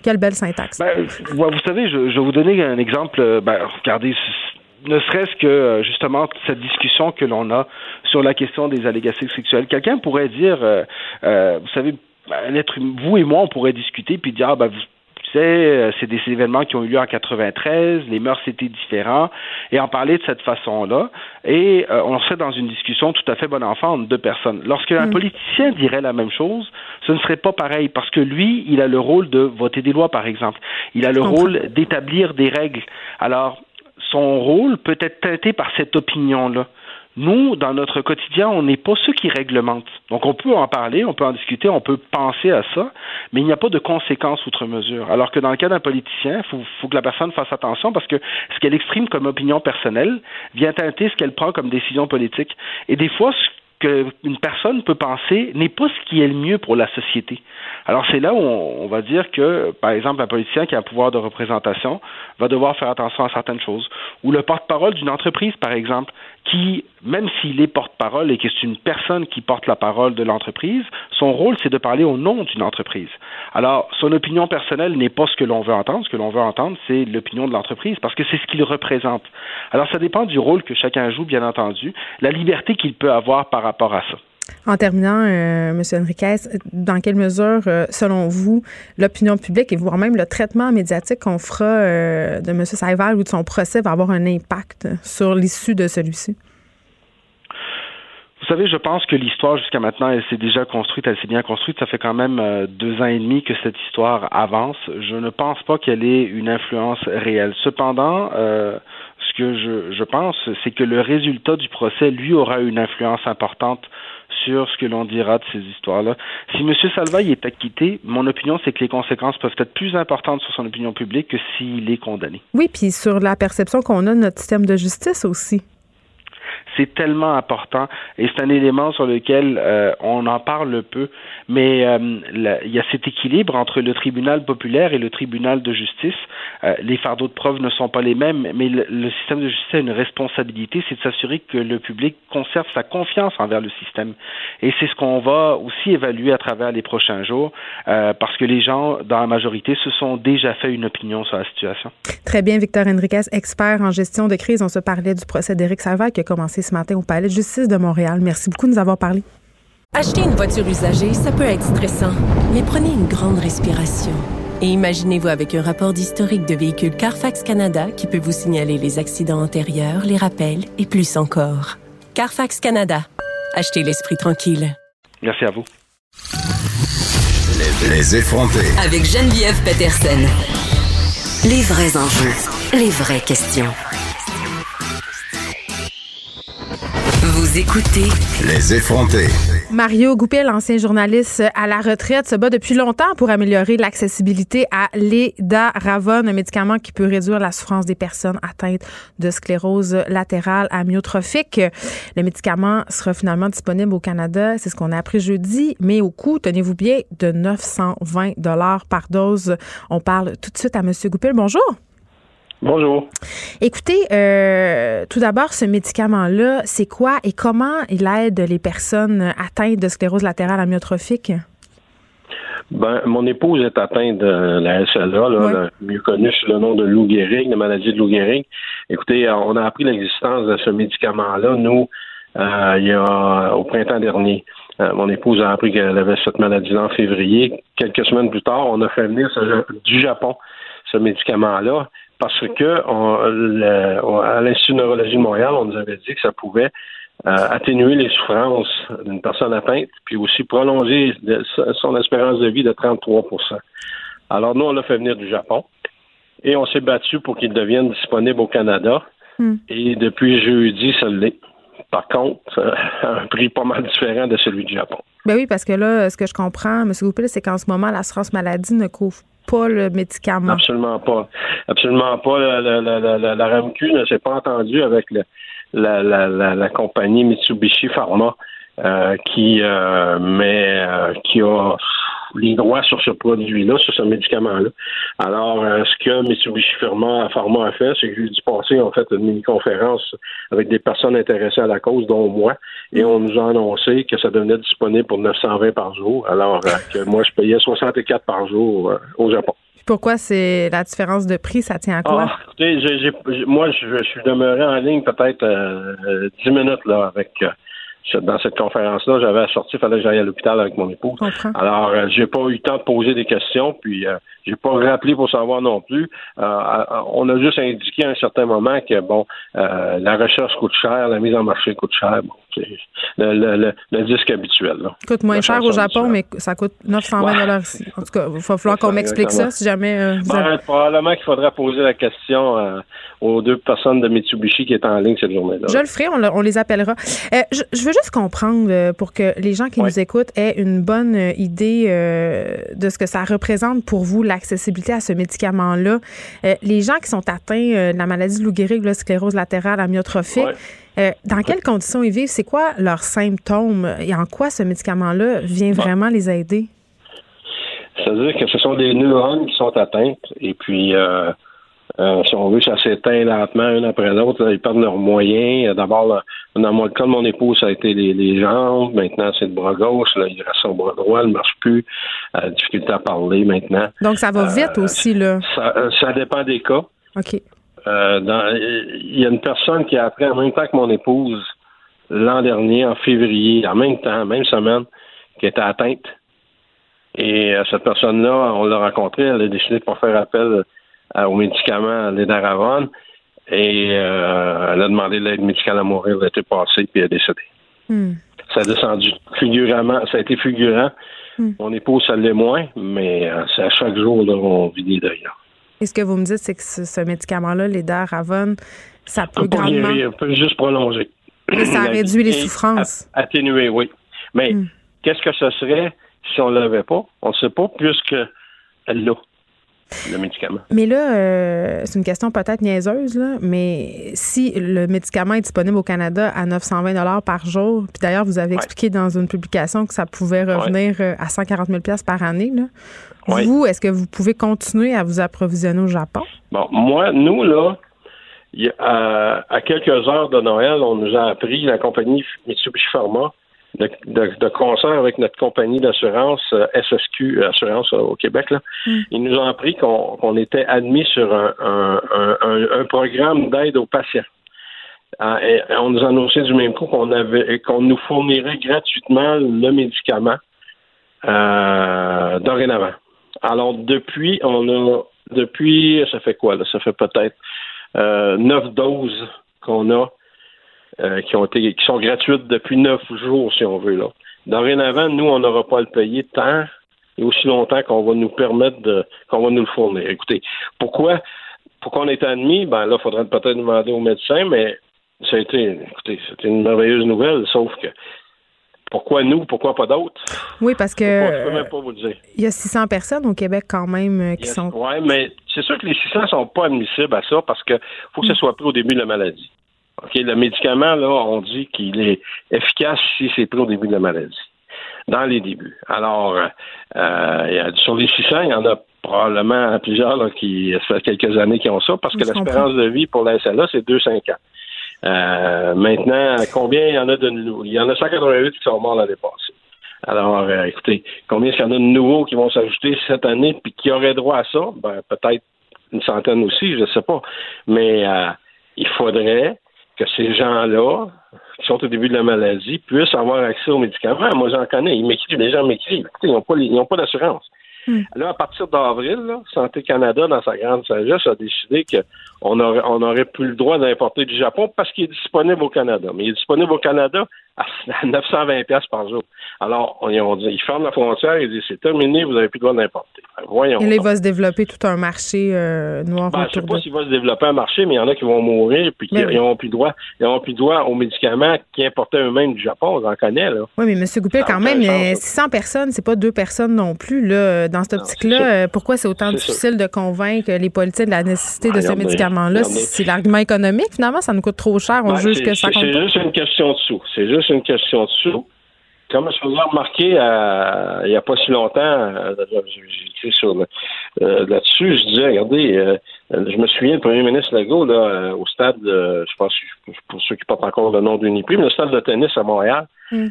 Quelle belle syntaxe. Ben, vous savez, je, vais vous donner un exemple. Euh, ben, regardez, ne serait-ce que euh, justement cette discussion que l'on a sur la question des allégations sexuelles. Quelqu'un pourrait dire, euh, euh, vous savez, être, vous et moi, on pourrait discuter puis dire, ah, ben, vous, sais, c'est des événements qui ont eu lieu en 93, les mœurs étaient différents, et en parler de cette façon-là, et on serait dans une discussion tout à fait bon enfant entre deux personnes. Lorsque un mm. politicien dirait la même chose, ce ne serait pas pareil, parce que lui, il a le rôle de voter des lois, par exemple. Il a le rôle d'établir des règles. Alors, son rôle peut être teinté par cette opinion-là. Nous, dans notre quotidien, on n'est pas ceux qui réglementent. Donc, on peut en parler, on peut en discuter, on peut penser à ça, mais il n'y a pas de conséquences outre mesure. Alors que dans le cas d'un politicien, il faut, que la personne fasse attention parce que ce qu'elle exprime comme opinion personnelle vient teinter ce qu'elle prend comme décision politique. Et des fois, qu'une personne peut penser n'est pas ce qui est le mieux pour la société. Alors c'est là où on, va dire que, par exemple, un politicien qui a un pouvoir de représentation va devoir faire attention à certaines choses. Ou le porte-parole d'une entreprise, par exemple, qui, même s'il est porte-parole et que c'est une personne qui porte la parole de l'entreprise, son rôle, c'est de parler au nom d'une entreprise. Alors, son opinion personnelle n'est pas ce que l'on veut entendre. Ce que l'on veut entendre, c'est l'opinion de l'entreprise, parce que c'est ce qu'il représente. Alors, ça dépend du rôle que chacun joue, bien entendu, la liberté qu'il peut avoir par rapport à ça. En terminant, euh, M. Enriquez, dans quelle mesure, euh, selon vous, l'opinion publique et voire même le traitement médiatique qu'on fera euh, de M. Saival ou de son procès va avoir un impact sur l'issue de celui-ci? Vous savez, je pense que l'histoire jusqu'à maintenant, elle s'est déjà construite, elle s'est bien construite. Ça fait quand même deux ans et demi que cette histoire avance. Je ne pense pas qu'elle ait une influence réelle. Cependant, ce que je, je pense, c'est que le résultat du procès, lui, aura une influence importante sur ce que l'on dira de ces histoires-là. Si M. Salvaille est acquitté, mon opinion, c'est que les conséquences peuvent être plus importantes sur son opinion publique que s'il est condamné. Oui, puis sur la perception qu'on a de notre système de justice aussi c'est tellement important et c'est un élément sur lequel euh, on en parle peu, mais euh, il y a cet équilibre entre le tribunal populaire et le tribunal de justice. Euh, les fardeaux de preuve ne sont pas les mêmes, mais le, système de justice a une responsabilité, c'est de s'assurer que le public conserve sa confiance envers le système. Et c'est ce qu'on va aussi évaluer à travers les prochains jours, parce que les gens, dans la majorité, se sont déjà fait une opinion sur la situation. Très bien, Victor Enriquez, expert en gestion de crise. On se parlait du procès d'Éric Salvaire qui a commencé ce matin au Palais de justice de Montréal. Merci beaucoup de nous avoir parlé. Acheter une voiture usagée, ça peut être stressant, mais prenez une grande respiration. Et imaginez-vous avec un rapport d'historique de véhicule Carfax Canada qui peut vous signaler les accidents antérieurs, les rappels et plus encore. Carfax Canada. Achetez l'esprit tranquille. Merci à vous. Les effrontés. Avec Geneviève Peterson. Les vrais enjeux. Les vraies questions. Vous écoutez Les effrontés. Mario Goupil, ancien journaliste à la retraite, se bat depuis longtemps pour améliorer l'accessibilité à l'Edaravon, un médicament qui peut réduire la souffrance des personnes atteintes de sclérose latérale amyotrophique. Le médicament sera finalement disponible au Canada, c'est ce qu'on a appris jeudi, mais au coût, tenez-vous bien, de 920 dollars par dose. On parle tout de suite à M. Goupil. Bonjour. Bonjour. Écoutez, euh, tout d'abord, ce médicament-là, c'est quoi et comment il aide les personnes atteintes de sclérose latérale amyotrophique? Ben, mon épouse est atteinte de la SLA, mieux connue sous le nom de Lou Gehrig, de maladie de Lou Gehrig. Écoutez, on a appris l'existence de ce médicament-là, nous, euh, il y a au printemps dernier. Euh, mon épouse a appris qu'elle avait cette maladie en février. Quelques semaines plus tard, on a fait venir du Japon ce médicament-là parce que on, à l'Institut de neurologie de Montréal, on nous avait dit que ça pouvait euh, atténuer les souffrances d'une personne atteinte, puis aussi prolonger son espérance de vie de 33% Alors nous, on l'a fait venir du Japon et on s'est battu pour qu'il devienne disponible au Canada. Hmm. Et depuis jeudi, ça l'est. Par contre, [LAUGHS] un prix pas mal différent de celui du Japon. Ben oui, parce que là, ce que je comprends, M. Goupil, c'est qu'en ce moment, l'assurance maladie ne couvre Absolument pas. Absolument pas. La, la, la, RAMQ ne s'est pas entendue avec la, compagnie Mitsubishi Pharma qui mais qui a les droits sur ce produit-là, sur ce médicament-là. Alors, euh, ce que Mitsubishi Pharma, Pharma a fait, c'est que jeudi passé, on fait une mini-conférence avec des personnes intéressées à la cause, dont moi, et on nous a annoncé que ça devenait disponible pour 920 par jour, alors euh, que moi, je payais 64 par jour euh, au Japon. Pourquoi c'est la différence de prix? Ça tient à quoi? Ah, écoutez, moi, je, suis demeuré en ligne peut-être 10 minutes là avec dans cette conférence-là, j'avais sorti, il fallait que j'aille à l'hôpital avec mon épouse. Alors, euh, j'ai pas eu le temps de poser des questions, puis euh, j'ai pas rappelé pour savoir non plus. Euh, on a juste indiqué à un certain moment que bon, la recherche coûte cher, la mise en marché coûte cher. Bon, c'est le, le, disque habituel. Là. Coûte moins cher au Japon, mais ça coûte 920 dollars ici. En tout cas, il va falloir qu'on m'explique ça si jamais. Vous ben, Probablement qu'il faudrait poser la question aux deux personnes de Mitsubishi qui étaient en ligne cette journée-là. Je le ferai, on, les appellera. je, je, veux juste comprendre pour que les gens qui nous écoutent aient une bonne idée de ce que ça représente pour vous, la à ce médicament-là. Euh, les gens qui sont atteints euh, de la maladie de Lou Gehrig, la sclérose latérale amyotrophique, euh, dans quelles conditions ils vivent? C'est quoi leurs symptômes? Et en quoi ce médicament-là vient vraiment les aider? C'est-à-dire que ce sont des neurones qui sont atteintes et puis euh, si on veut, ça s'éteint lentement, une après l'autre. Ils perdent leurs moyens. D'abord, dans mon cas de mon épouse, ça a été les, jambes. Maintenant, c'est le bras gauche. Là, il reste son bras droit, il ne marche plus. Euh, difficulté à parler maintenant. Donc, ça va vite euh, aussi, là? Ça, dépend des cas. OK. il y a une personne qui a appris en même temps que mon épouse l'an dernier, en février, en même temps, même semaine, qui était atteinte. Et cette personne-là, on l'a rencontrée, elle a décidé de pas faire appel euh, aux médicaments Lédaravon et euh, elle a demandé l'aide médicale à mourir l'été passé puis elle est décédée. Hmm. Ça a descendu figuramment, ça a été figurant. Hmm. Mon épouse, ça l'est moins, mais euh, c'est à chaque jour là, on vit des deuils. Et ce que vous me dites, c'est que ce, médicament-là, Lédaravon, ça peut grandement... Ça peut juste prolonger. Mais ça [COUGHS] réduit les souffrances. Atténuer, oui. Mais hmm. qu'est-ce que ce serait si on ne l'avait pas? On ne sait pas, puisque elle l'a le médicament. Mais là, euh, c'est une question peut-être niaiseuse, là, mais si le médicament est disponible au Canada à 920 par jour, puis d'ailleurs, vous avez expliqué dans une publication que ça pouvait revenir euh, à 140 000 par année, là. vous, est-ce que vous pouvez continuer à vous approvisionner au Japon? Bon, moi, nous, là, à quelques heures de Noël, on nous a appris, la compagnie Mitsubishi Pharma, de, concert avec notre compagnie d'assurance euh, SSQ Assurance euh, au Québec. Là. Mm. Ils nous ont appris qu'on était admis sur un, programme d'aide aux patients. Ah, et on nous a annoncé du même coup qu'on avait qu'on nous fournirait gratuitement le médicament euh, dorénavant. Alors depuis, on a depuis ça fait quoi là? Ça fait peut-être neuf doses qu'on a euh, qui ont été qui sont gratuites depuis neuf jours, si on veut. Là. Dorénavant, nous, on n'aura pas à le payer tant et aussi longtemps qu'on va nous permettre de qu'on va nous le fournir. Écoutez, pourquoi pourquoi on est admis? Ben là, il faudrait peut-être demander au médecin, mais ça a été écoutez, c'était une merveilleuse nouvelle, sauf que pourquoi nous, pourquoi pas d'autres? Oui, parce que. Je peux même pas vous dire. Il y a 600 personnes au Québec quand même euh, qui sont. Oui, mais c'est sûr que les 600 ne sont pas admissibles à ça parce qu'il faut que ce mm. soit pris au début de la maladie. OK, le médicament, là, on dit qu'il est efficace si c'est pris au début de la maladie, dans les débuts. Alors, euh, sur les 600, il y en a probablement plusieurs qui, ça fait quelques années qui ont ça, parce que l'espérance de vie pour la SLA, c'est 2-5 ans. Euh, maintenant, combien il y en a de nouveaux? Il y en a 188 qui sont morts l'année passée. Alors, euh, écoutez, combien il y en a de nouveaux qui vont s'ajouter cette année puis qui auraient droit à ça? Ben, peut-être une centaine aussi, je ne sais pas. Mais il faudrait que ces gens-là, qui sont au début de la maladie, puissent avoir accès aux médicaments. Moi, j'en connais. Ils m'écrivent, les gens m'écrivent. Écoutez, ils n'ont pas, pas d'assurance. Hmm. Là, à partir d'avril, Santé Canada, dans sa grande sagesse, a décidé on aurait plus le droit d'importer du Japon parce qu'il est disponible au Canada. Mais il est disponible au Canada à [LAUGHS] 920 par jour. Alors, on, on dit, ils ferment la frontière, ils disent c'est terminé, vous n'avez plus le droit d'importer. Voyons. Et là, il va se développer tout un marché euh, noir ben, Je ne sais pas s'il va se développer un marché, mais il y en a qui vont mourir puis qui n'ont plus droit, ils plus droit aux médicaments qui importaient eux-mêmes du Japon. On en connaît, là. Oui, mais M. Goupil, quand même, 600 personnes, c'est pas deux personnes non plus, là. Dans cette optique-là, euh, pourquoi c'est autant difficile de convaincre les politiciens de la nécessité de ben, ce C'est l'argument économique, finalement, ça nous coûte trop cher, on ben, juge que ça compte C'est juste une question de sous. C'est juste une question de sous. comme je faisais remarquer euh, il n'y a pas si longtemps, euh, j'ai écrit sur euh, là-dessus, je disais, regardez, je me souviens du premier ministre Legault là, au stade, je pense, pour ceux qui portent encore le nom d'Uniprix, mais le stade de tennis à Montréal. Mm.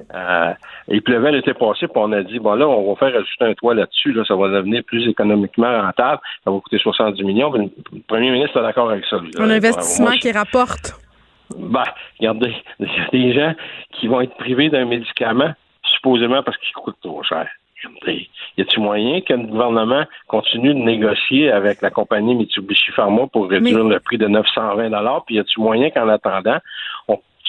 il pleuvait l'été passé, puis on a dit, bon là, on va faire ajouter un toit là-dessus, là, ça va devenir plus économiquement rentable, ça va coûter 70 millions. le premier ministre est d'accord avec ça. Un investissement qui rapporte. Ben, regardez, il y a des gens qui vont être privés d'un médicament supposément parce qu'il coûte trop cher. Y a-t-il moyen que le gouvernement continue de négocier avec la compagnie Mitsubishi Pharma pour réduire le prix de 920 Puis y a-t-il moyen qu'en attendant,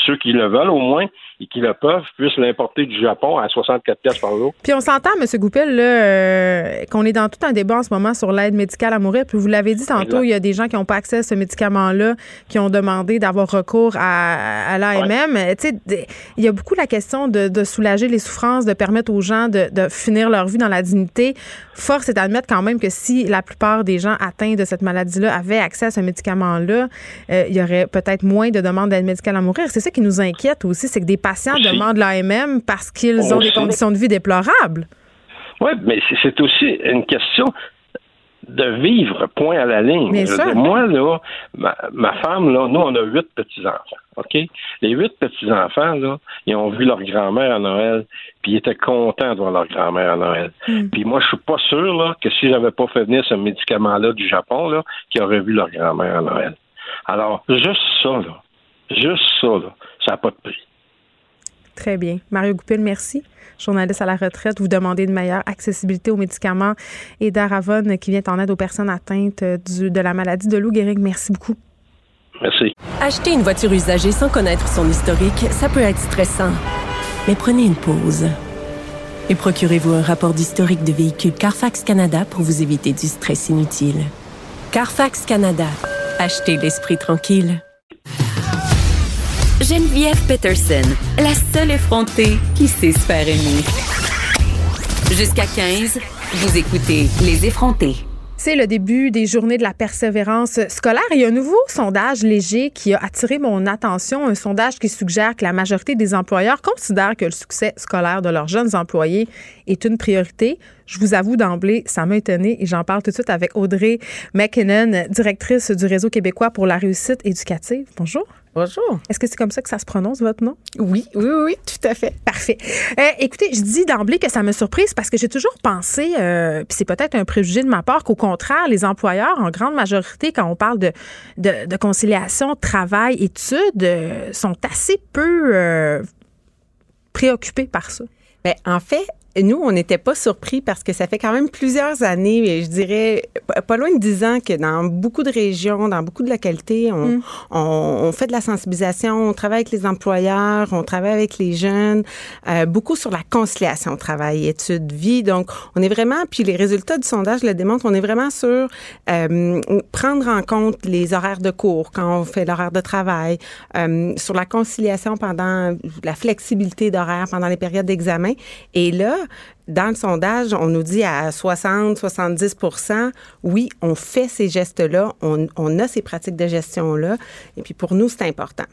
ceux qui le veulent au moins, et qui le peuvent puissent l'importer du Japon à 64 pièces par jour. Puis on s'entend, M. Goupil, euh, qu'on est dans tout un débat en ce moment sur l'aide médicale à mourir. Puis vous l'avez dit tantôt, il y a des gens qui n'ont pas accès à ce médicament-là, qui ont demandé d'avoir recours à, l'AMM. Tu sais, il y a beaucoup la question de, soulager les souffrances, de permettre aux gens de, finir leur vie dans la dignité. Force est d'admettre quand même que si la plupart des gens atteints de cette maladie-là avaient accès à ce médicament-là, euh, il y aurait peut-être moins de demandes d'aide médicale à mourir. C'est ça qui nous inquiète aussi, c'est que des patients demandent l'AMM parce qu'ils ont des conditions de vie déplorables. Oui, mais c'est aussi une question de vivre, point à la ligne. moi, là, ma, femme, là, nous, on a huit petits-enfants, OK? Les huit petits-enfants, là, ils ont vu leur grand-mère à Noël, puis ils étaient contents de voir leur grand-mère à Noël. Hmm. Puis moi, je suis pas sûr, là, que si j'avais pas fait venir ce médicament-là du Japon, là, qu'ils auraient vu leur grand-mère à Noël. Alors, juste ça, là, juste ça, là, ça n'a pas de prix. Très bien. Mario Goupil, merci. Journaliste à la retraite, vous demandez une meilleure accessibilité aux médicaments et d'Aravon qui vient en aide aux personnes atteintes de la maladie de Lou Gehrig. Merci beaucoup. Merci. Acheter une voiture usagée sans connaître son historique, ça peut être stressant. Mais prenez une pause. Et procurez-vous un rapport d'historique de véhicule Carfax Canada pour vous éviter du stress inutile. Carfax Canada. Achetez l'esprit tranquille. Geneviève Peterson, la seule effrontée qui sait se faire aimer. Jusqu'à 15, vous écoutez Les effrontés. C'est le début des journées de la persévérance scolaire. Il y a un nouveau sondage léger qui a attiré mon attention, un sondage qui suggère que la majorité des employeurs considèrent que le succès scolaire de leurs jeunes employés est une priorité. Je vous avoue d'emblée, ça m'a étonné et j'en parle tout de suite avec Audrey McKinnon, directrice du Réseau québécois pour la réussite éducative. Bonjour. Bonjour. Est-ce que c'est comme ça que ça se prononce, votre nom? Oui, oui, oui, tout à fait. Parfait. Euh, écoutez, je dis d'emblée que ça me surprise parce que j'ai toujours pensé, euh, puis c'est peut-être un préjugé de ma part, qu'au contraire, les employeurs, en grande majorité, quand on parle de, de, conciliation travail-études, euh, sont assez peu préoccupés par ça. Bien, en fait, nous, on n'était pas surpris parce que ça fait quand même plusieurs années, je dirais pas loin de dix ans, que dans beaucoup de régions, dans beaucoup de localités, on, mm. on, fait de la sensibilisation, on travaille avec les employeurs, on travaille avec les jeunes, euh, beaucoup sur la conciliation travail, études, vie. Donc, on est vraiment, puis les résultats du sondage le démontrent, on est vraiment sur euh, prendre en compte les horaires de cours quand on fait l'horaire de travail, euh, sur la conciliation pendant la flexibilité d'horaire pendant les périodes d'examen. Et là, dans le sondage, on nous dit à 60, 70% oui, on fait ces gestes-là, on, on a ces pratiques de gestion-là, et puis pour nous, c'est important.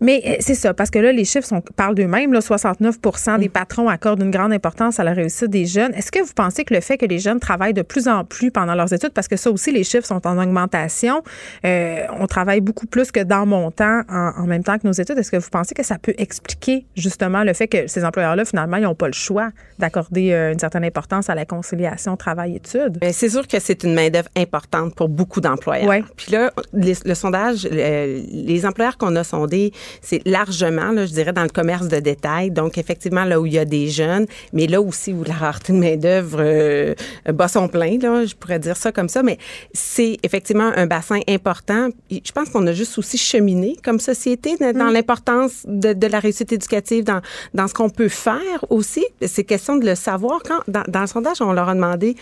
Mais euh, c'est ça, parce que là, les chiffres sont, parlent d'eux-mêmes. 69% des mm. patrons accordent une grande importance à la réussite des jeunes. Est-ce que vous pensez que le fait que les jeunes travaillent de plus en plus pendant leurs études, parce que ça aussi, les chiffres sont en augmentation, euh, on travaille beaucoup plus que dans mon temps en, même temps que nos études. Est-ce que vous pensez que ça peut expliquer justement le fait que ces employeurs-là, finalement, ils n'ont pas le choix d'accorder euh, une certaine importance à la conciliation travail-études? C'est sûr que c'est une main-d'œuvre importante pour beaucoup d'employeurs. Ouais. Puis là, le sondage, les employeurs qu'on a sondés, c'est largement, là, je dirais, dans le commerce de détail. Donc, effectivement, là où il y a des jeunes, mais là aussi où la rareté de main-d'œuvre euh, bat son plein, là, je pourrais dire ça comme ça. Mais c'est effectivement un bassin important. Je pense qu'on a juste aussi cheminé comme société dans mm. l'importance de, la réussite éducative, dans, dans ce qu'on peut faire aussi. C'est question de le savoir. Quand, dans, dans le sondage, on leur a demandé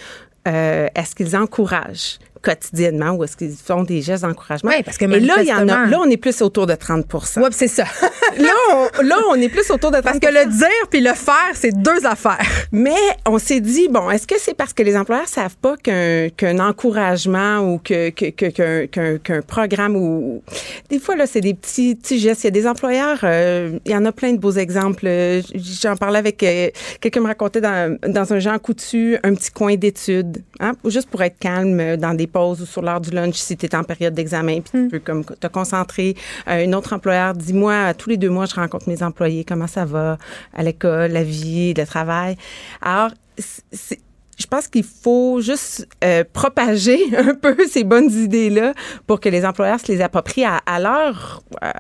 euh, est-ce qu'ils encouragent quotidiennement ou est-ce qu'ils font des gestes d'encouragement. Oui, parce que Et là, il y en a, là, on est plus autour de 30 Oui, c'est ça. [LAUGHS] là, on, là, on est plus autour de 30 Parce que le dire puis le faire, c'est deux affaires. Mais on s'est dit, bon, est-ce que c'est parce que les employeurs savent pas qu'un qu'un encouragement ou que, que, que- qu'un qu'un programme ou des fois là, c'est des petits petits gestes. Il y a des employeurs, euh, il y en a plein de beaux exemples. J'en parlais avec euh, quelqu'un me racontait dans, dans un genre coutu un petit coin d'études, hein, juste pour être calme euh, dans des ou sur l'heure du lunch si tu es en période d'examen puis tu peux comme te concentrer. Euh, une autre employeur dit moi tous les deux mois je rencontre mes employés comment ça va à l'école, la vie, le travail. Alors c'est- je pense qu'il faut juste euh, propager [LAUGHS] un peu ces bonnes idées-là pour que les employeurs se les approprient à, à leur euh,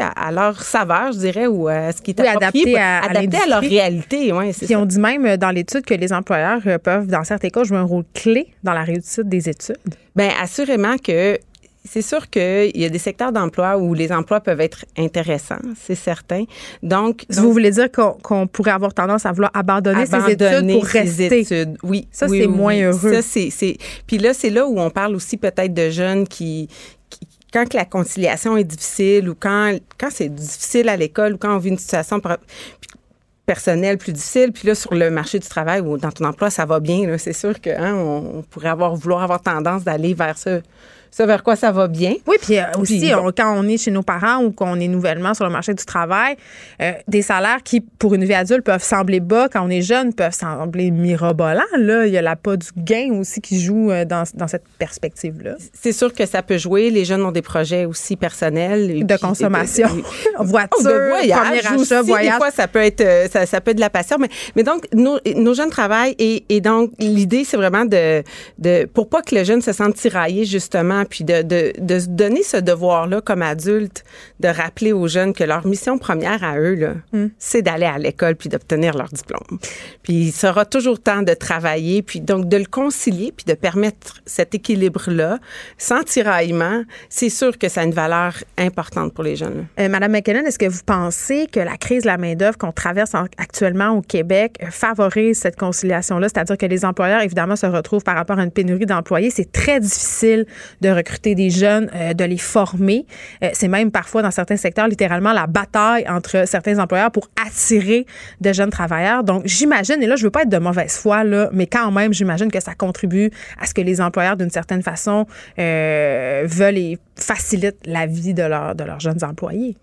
à, à leur saveur, je dirais, ou à ce qui est Oui, approprié, adapté à- à adapté à leur réalité. Ouais, Puis ça. on dit même euh, dans l'étude que les employeurs euh, peuvent, dans certains cas, jouer un rôle clé dans la réussite des études. Bien, assurément que c'est sûr qu'il y a des secteurs d'emploi où les emplois peuvent être intéressants, c'est certain. Donc, vous voulez dire qu'on pourrait avoir tendance à vouloir abandonner, ces études pour ses rester. études. Oui. Ça, oui, c'est oui, moins oui. heureux. Ça, c'est, Puis là, c'est là où on parle aussi peut-être de jeunes qui, qui- quand la conciliation est difficile ou quand, quand c'est difficile à l'école ou quand on vit une situation par- personnelle plus difficile, puis là, sur le marché du travail ou dans ton emploi, ça va bien, c'est sûr que hein, on, on pourrait avoir, vouloir avoir tendance d'aller vers ça, ça vers quoi ça va bien? Oui, puis euh, aussi, Puis, bon. on- quand on est chez nos parents ou qu'on est nouvellement sur le marché du travail, euh, des salaires qui, pour une vie adulte, peuvent sembler bas quand on est jeune, peuvent sembler mirobolants. Là, il y a la pas du gain aussi qui joue euh, dans, dans cette perspective-là. C'est sûr que ça peut jouer. Les jeunes ont des projets aussi personnels. De puis- consommation. [LAUGHS] Voiture, Oh, de voyage premier achat, aussi, voyage. Des fois, ça peut être, ça, ça peut être de la passion. Mais, mais donc, nos, nos jeunes travaillent et, et donc, l'idée, c'est vraiment de, de, pour pas que le jeune se sente tiraillé, justement, puis de, de, de se donner ce devoir-là comme adulte, de rappeler aux jeunes que leur mission première à eux, là, Hmm. c'est d'aller à l'école puis d'obtenir leur diplôme. Puis il sera toujours temps de travailler, puis donc de le concilier, puis de permettre cet équilibre-là, sans tiraillement, c'est sûr que ça a une valeur importante pour les jeunes. Euh, Madame McKinnon, est-ce que vous pensez que la crise de la main-d'œuvre qu'on traverse en- actuellement au Québec euh, favorise cette conciliation-là? C'est-à-dire que les employeurs, évidemment, se retrouvent par rapport à une pénurie d'employés. C'est très difficile de recruter des jeunes, euh, de les former. Euh, c'est même parfois, dans certains secteurs, littéralement la bataille entre certains employeurs pour attirer de jeunes travailleurs. Donc, j'imagine, et là, je veux pas être de mauvaise foi, là, mais quand même, j'imagine que ça contribue à ce que les employeurs, d'une certaine façon, euh, veulent et facilitent la vie de, leurs de leurs jeunes employés.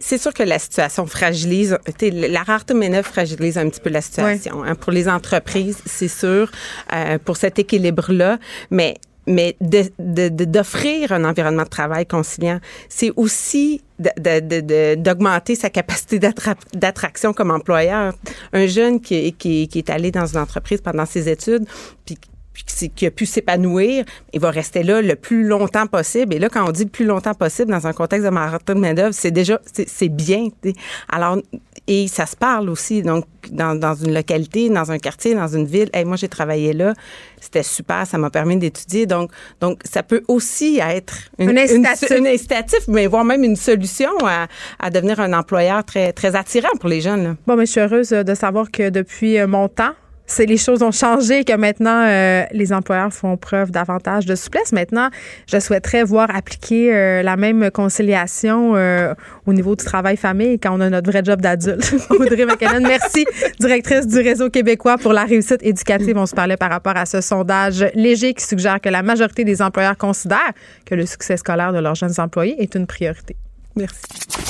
C'est sûr que la situation fragilise, la rareté de main-d'œuvre fragilise un petit peu la situation. hein. Pour les entreprises, c'est sûr, euh, pour cet équilibre-là, mais mais d'offrir un environnement de travail conciliant, c'est aussi d'augmenter sa capacité d'attra- d'attraction comme employeur. Un jeune qui, qui, qui est allé dans une entreprise pendant ses études, puis puis qui, a pu s'épanouir, il va rester là le plus longtemps possible. Et là, quand on dit le plus longtemps possible dans un contexte de marathon de main-d'œuvre, c'est déjà, c'est bien. tu sais. Alors, et ça se parle aussi. Donc, dans, dans une localité, dans un quartier, dans une ville, hey, moi, j'ai travaillé là, c'était super, ça m'a permis d'étudier. Donc, donc, ça peut aussi être Un incitatif. une incitatif, mais voire même une solution à, à devenir un employeur très, très attirant pour les jeunes. là. Bon, mais je suis heureuse de savoir que depuis euh, mon temps, c'est les choses ont changé que maintenant euh, les employeurs font preuve davantage de souplesse. Maintenant, je souhaiterais voir appliquer euh, la même conciliation euh, au niveau du travail famille quand on a notre vrai job d'adulte. [LAUGHS] Audrey McKinnon, merci, directrice du réseau québécois pour la réussite éducative. On se parlait par rapport à ce sondage léger qui suggère que la majorité des employeurs considèrent que le succès scolaire de leurs jeunes employés est une priorité. Merci.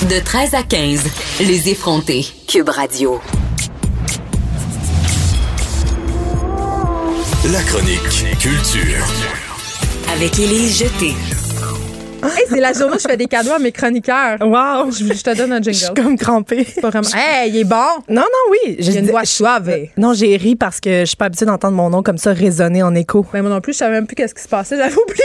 De 13 à 15, les effrontés. Cube Radio. La chronique culture. Avec Élise Jeté. Hey, c'est la journée où je fais des cadeaux à mes chroniqueurs. Wow! Je, je te donne un Je jingle. suis comme crampée. Pas vraiment. Hey, il est bon. Non, non, oui. A une voix suave. Non, j'ai ri parce que je suis pas habituée d'entendre mon nom comme ça résonner en écho. Mais moi non plus, je savais même plus qu'est-ce qui se passait. J'avais oublié.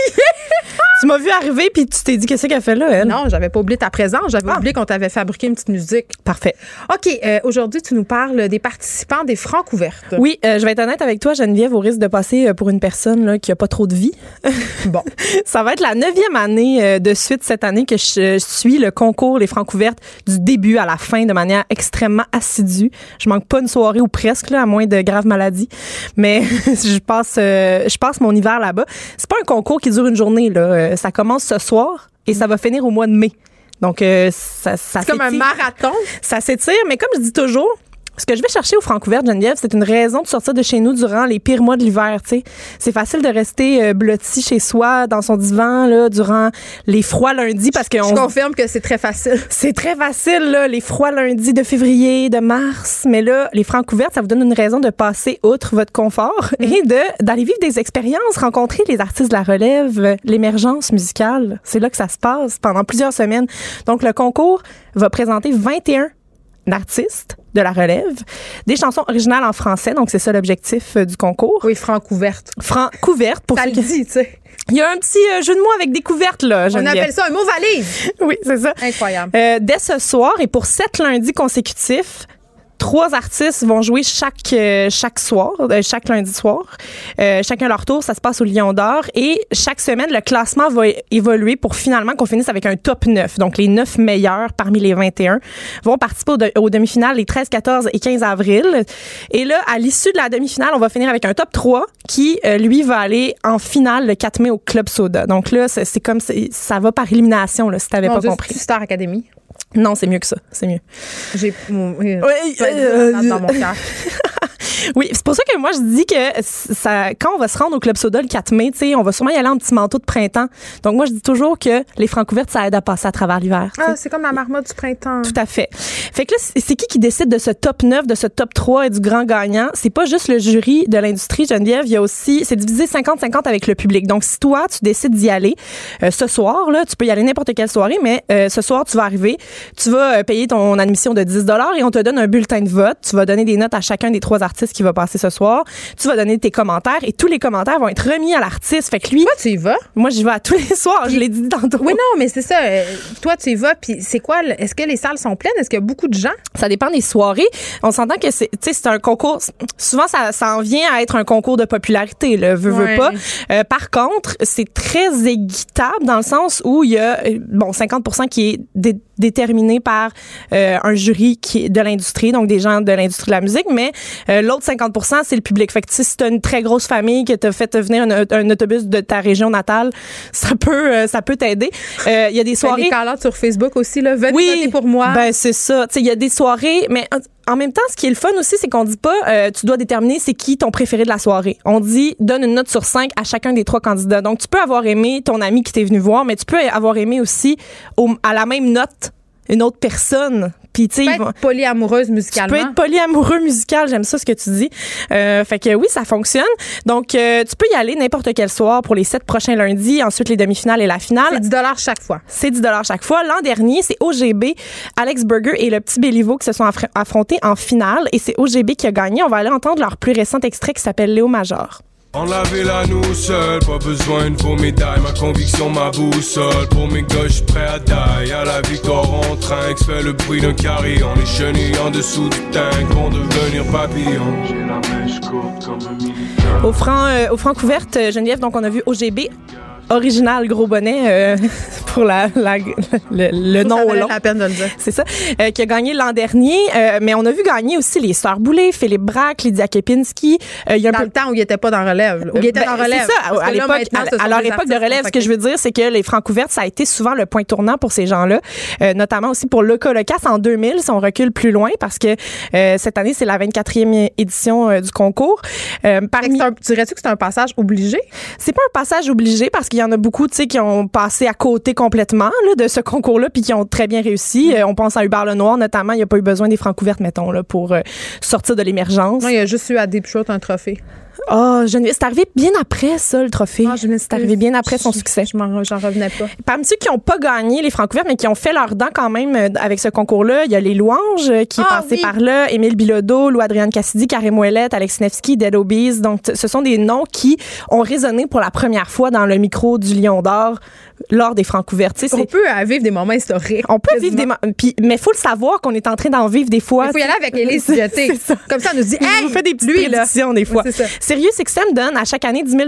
Tu m'as vu arriver puis tu t'es dit qu'est-ce qu'elle fait là, elle? Non, j'avais pas oublié ta présence. J'avais oublié qu'on t'avait fabriqué une petite musique. Parfait. OK, euh, aujourd'hui, tu nous parles des participants des Francs ouvertes. Oui, euh, je vais être honnête avec toi, Geneviève, au risque de passer euh, pour une personne là, qui a pas trop de vie. Bon. [LAUGHS] Ça va être la neuvième année euh, de suite cette année que je, suis le concours Les Francs ouvertes du début à la fin de manière extrêmement assidue. Je manque pas une soirée ou presque, là, à moins de graves maladies. Mais [LAUGHS] je passe, euh, je passe mon hiver là-bas. C'est pas un concours qui dure une journée, là. Euh, ça commence ce soir et ça va finir au mois de mai. Donc, ça, ça C'est comme un marathon. Ça s'étire, mais comme je dis toujours, ce que je vais chercher au Francouvert, Geneviève, c'est une raison de sortir de chez nous durant les pires mois de l'hiver. Tu sais, c'est facile de rester euh, blotti chez soi dans son divan là durant les froids lundis parce que je confirme que c'est très facile. [LAUGHS] C'est très facile là, les froids lundis de février, de mars. Mais là, les Francouvertes, ça vous donne une raison de passer outre votre confort mm. et de d'aller vivre des expériences, rencontrer les artistes de la relève, l'émergence musicale. C'est là que ça se passe pendant plusieurs semaines. Donc le concours va présenter 21 d'artistes de la relève, des chansons originales en français, donc c'est ça l'objectif euh, du concours. Oui, franc couverte. Franc couverte pour ça le dit, tu sais. Il y a un petit euh, jeu de mots avec des couvertes là. On appelle ça un mot valise. [LAUGHS] oui, c'est ça. Incroyable. Euh, dès ce soir et pour sept lundis consécutifs, trois artistes vont jouer chaque euh, chaque soir, euh, chaque lundi soir. Euh, chacun leur tour, ça se passe au Lion d'Or et chaque semaine le classement va évoluer pour finalement qu'on finisse avec un top 9. Donc les 9 meilleurs parmi les 21 vont participer aux, demi-finales les 13, 14 et 15 avril. Et là à l'issue de la demi-finale, on va finir avec un top 3 qui lui va aller en finale le 4 mai au Club Soda. Donc là c'est comme ça va par élimination là si t'avais pas compris. Star Academy. Non, c'est mieux que ça. C'est mieux. J'ai. Oui, euh, dans mon cœur. [LAUGHS] Oui, c'est pour ça que moi je dis que ça, quand on va se rendre au Club Soda le 4 mai, on va sûrement y aller en petit manteau de printemps. Donc moi je dis toujours que les francs ouvertes ça aide à passer à travers l'hiver. Ah, c'est comme la marmotte du printemps. Tout à fait. Fait que là c'est qui qui décide de ce top 9, de ce top 3 et du grand gagnant? C'est pas juste le jury de l'industrie Geneviève, il y a aussi c'est divisé 50-50 avec le public. Donc si toi tu décides d'y aller euh, ce soir là, tu peux y aller n'importe quelle soirée mais euh, ce soir tu vas arriver, tu vas euh, payer ton admission de 10 dollars et on te donne un bulletin de vote, tu vas donner des notes à chacun des trois artistes qui va passer ce soir. Tu vas donner tes commentaires et tous les commentaires vont être remis à l'artiste. Fait que lui. Toi, tu y vas? Moi, j'y vais à tous les soirs. je l'ai dit tantôt. Oui, non, mais c'est ça. Euh, toi, tu y vas. Puis c'est quoi? Est-ce que les salles sont pleines? Est-ce qu'il y a beaucoup de gens? Ça dépend des soirées. On s'entend que c'est, c'est un concours. Souvent, ça, ça en vient à être un concours de popularité, le veut, veut pas. Euh, par contre, c'est très équitable dans le sens où il y a, euh, bon, 50 qui est déterminé par un jury qui est de l'industrie, donc des gens de l'industrie de la musique, mais l'autre 50 c'est le public. Fait que si tu as une très grosse famille que t'as fait venir un, autobus de ta région natale, ça peut euh, ça peut t'aider. Euh, il y a des soirées. des sur Facebook aussi là, venez oui, pour moi. Ben c'est ça. Tu sais, il y a des soirées, mais en même temps, ce qui est le fun aussi, c'est qu'on dit pas, euh, tu dois déterminer c'est qui ton préféré de la soirée. On dit, donne une note sur cinq à chacun des trois candidats. Donc, tu peux avoir aimé ton ami qui t'est venu voir, mais tu peux avoir aimé aussi à la même note une autre personne. Puis tu peux être polyamoureuse musicalement. Tu peux être polyamoureux musical, j'aime ça ce que tu dis. Euh, fait que oui, ça fonctionne. Donc euh, tu peux y aller n'importe quel soir pour les sept prochains lundis, ensuite les demi-finales et la finale. C'est 10 dollars chaque fois. C'est 10 dollars chaque fois. L'an dernier, c'est OGB, Alex Burger et le petit Béliveau qui se sont affrontés en finale et c'est OGB qui a gagné. On va aller entendre leur plus récent extrait qui s'appelle Léo Major. On l'avait là nous seuls, pas besoin de vos médailles, ma conviction, ma boussole. Pour mes gauches, prêt à die, à la victoire en train, fait le bruit d'un carillon. Les chenilles en dessous du tank vont devenir papillons. J'ai la mèche courte comme un Au franc, euh, au franc couverte, euh, Geneviève, donc on a vu OGB original gros bonnet euh, [LAUGHS] pour la, la le, le nom au long. la peine de le dire. C'est ça, euh, qui a gagné l'an dernier. Euh, mais on a vu gagner aussi les Sœurs Boulay, Philippe Braque, Lydia Kepinski. il y a un dans peu... le temps où il était pas dans relève. Où il était ben, dans relève. C'est ça. À l'époque, à, leur époque de relève, ce que je veux dire, c'est que les francs ouvertes, ça a été souvent le point tournant pour ces gens-là, notamment aussi pour Le Colocas en 2000, si on recule plus loin, parce que cette année, c'est la 24e édition du concours. parmi... Tu dirais-tu que c'est un passage obligé? C'est pas un passage obligé parce qu'il il y en a beaucoup, tu sais, qui ont passé à côté complètement là, de ce concours-là, puis qui ont très bien réussi. Euh, on pense à Hubert Lenoir, notamment. Il n'y a pas eu besoin des francs couvertes, mettons, là, pour euh, sortir de l'émergence. Non, il y a juste eu à Deep Shot un trophée. Oh, c'est arrivé bien après ça, le trophée. Oh, c'est arrivé bien après son succès. Je j'en revenais pas. Parmi ceux qui n'ont pas gagné les francs couverts, mais qui ont fait leur dents quand même euh, avec ce concours-là, il y a Les Louanges euh, qui est ah, passé par là, Émile Bilodeau, Lou-Adrienne Cassidy, Karim Ouellet, Alex Nevsky, Dead Obies. Donc, ce sont des noms qui ont résonné pour la première fois dans le micro du Lion d'Or lors des francs couverts. On peut vivre des moments historiques. On peut vivre des moments. Mais il faut le savoir qu'on est en train d'en vivre des fois. Il faut y aller avec Élise [LAUGHS] Comme ça, on nous dit, hey, vous fait des petites prédictions des fois. Sirius XM donne à chaque année 10 000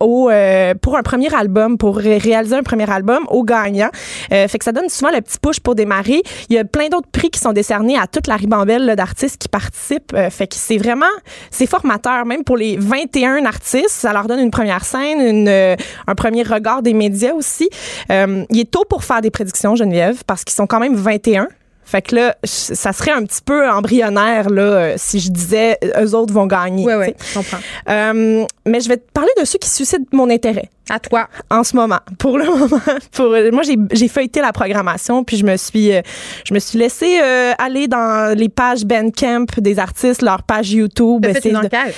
au, euh, pour un premier album, pour réaliser un premier album au gagnant. Euh, fait que ça donne souvent le petit push pour démarrer. Il y a plein d'autres prix qui sont décernés à toute la ribambelle d'artistes qui participent. Euh, fait que c'est vraiment, c'est formateur, même pour les 21 artistes. Ça leur donne une première scène, une, un premier regard des médias aussi. il est tôt pour faire des prédictions, Geneviève, parce qu'ils sont quand même 21. Fait que là, ça serait un petit peu embryonnaire là, euh, si je disais eux autres vont gagner. Oui, oui, je comprends. Euh, mais je vais te parler de ceux qui suscitent mon intérêt. À toi. En ce moment. [LAUGHS] Pour le moment. Pour, moi, j'ai feuilleté la programmation, puis je me suis, euh, je me suis laissée euh, aller dans les pages Bandcamp des artistes, leur page YouTube.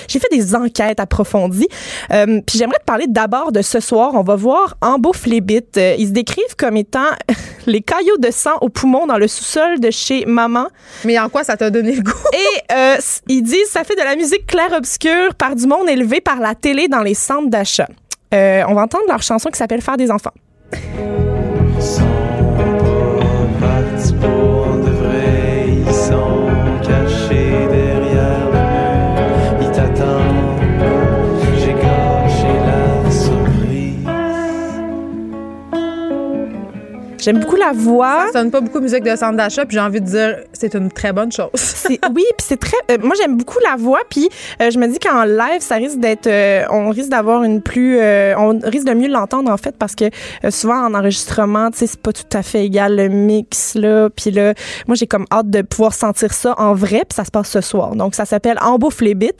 J'ai fait des enquêtes approfondies. Euh, puis j'aimerais te parler d'abord de ce soir. On va voir Ambo Flébit. Ils se décrivent comme étant [LAUGHS] les caillots de sang au poumon dans le sous-sol de chez Maman. Mais en quoi ça t'a donné le goût? [LAUGHS] Et ils disent ça fait de la musique claire-obscure par du monde élevé par la télé dans les centres d'achat. Euh, on va entendre leur chanson qui s'appelle Faire des enfants. J'aime beaucoup la voix. Ça sonne pas beaucoup musique de centre d'achat, puis j'ai envie de dire c'est une très bonne chose. oui, puis c'est très. Euh, moi, j'aime beaucoup la voix, puis euh, je me dis qu'en live, ça risque d'être. Euh, on risque d'avoir une plus. on risque de mieux l'entendre en fait, parce que souvent en enregistrement, tu sais, c'est pas tout à fait égal le mix là. Puis là, moi, j'ai comme hâte de pouvoir sentir ça en vrai, puis ça se passe ce soir. Donc, ça s'appelle Embouffe les bits.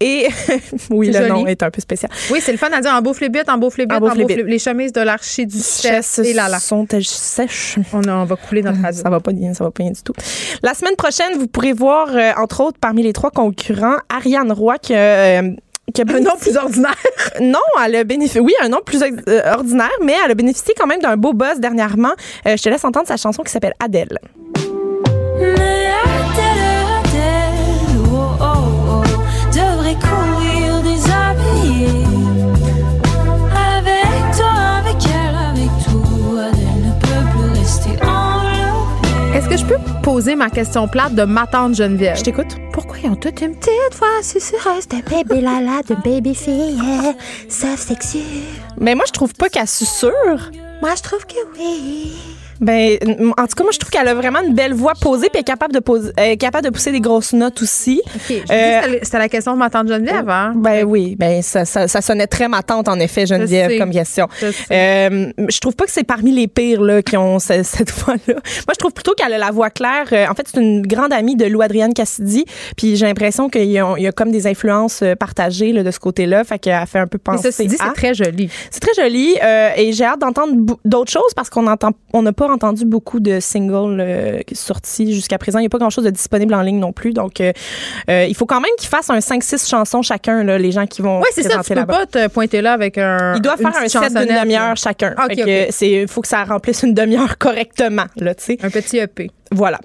Et [LAUGHS] oui, le nom est un peu spécial. Oui, c'est le fun à dire Embouffe les bits, Embouffe les Embouffe les, les chemises de l'archi du chess et là là. Sont sèche. On, on, va couler notre radio. Ça va pas bien, ça va pas bien du tout. La semaine prochaine, vous pourrez voir, euh, entre autres, parmi les trois concurrents, Ariane Roy qui euh, qui a un nom plus ordinaire. [LAUGHS] non, elle a bénéficié. Oui, un nom plus euh, ordinaire, mais elle a bénéficié quand même d'un beau buzz dernièrement. je te laisse entendre sa chanson qui s'appelle Adèle. Que poser ma question plate de ma tante Geneviève? Je t'écoute. Pourquoi ils ont toutes une petite voix? Susurreuse de bébé lala, de baby fille, sauf sexy? Mais moi, je trouve pas qu'elle susurre. Moi, je trouve que oui. Ben, en tout cas, moi, je trouve qu'elle a vraiment une belle voix posée puis est capable de poser, capable de pousser des grosses notes aussi. Euh, c'était la question de ma tante Geneviève, hein? Ben oui, ben ça, ça, ça sonnait très ma tante, en effet, Geneviève, comme question. Je, euh, je trouve pas que c'est parmi les pires là, qui ont [LAUGHS] cette, voix-là. Moi, je trouve plutôt qu'elle a la voix claire. Euh, en fait, c'est une grande amie de Lou Adrienne Cassidy, puis j'ai l'impression qu'il y, a comme des influences euh, partagées là, de ce côté-là, fait qu'elle fait un peu penser. Mais c'est très joli. C'est très joli, et j'ai hâte d'entendre d'autres choses parce qu'on entend, on n'a pas entendu beaucoup de singles euh, sortis jusqu'à présent. Il n'y a pas grand-chose de disponible en ligne non plus. Donc, euh, euh, il faut quand même qu'ils fassent un 5-6 chansons chacun, là, les gens qui vont. Oui, c'est ça. Tu peux pas te pointer là avec un. Ils doivent faire un set d'une demi-heure chacun. Il faut que ça remplisse une demi-heure correctement. Là, un petit EP. Voilà.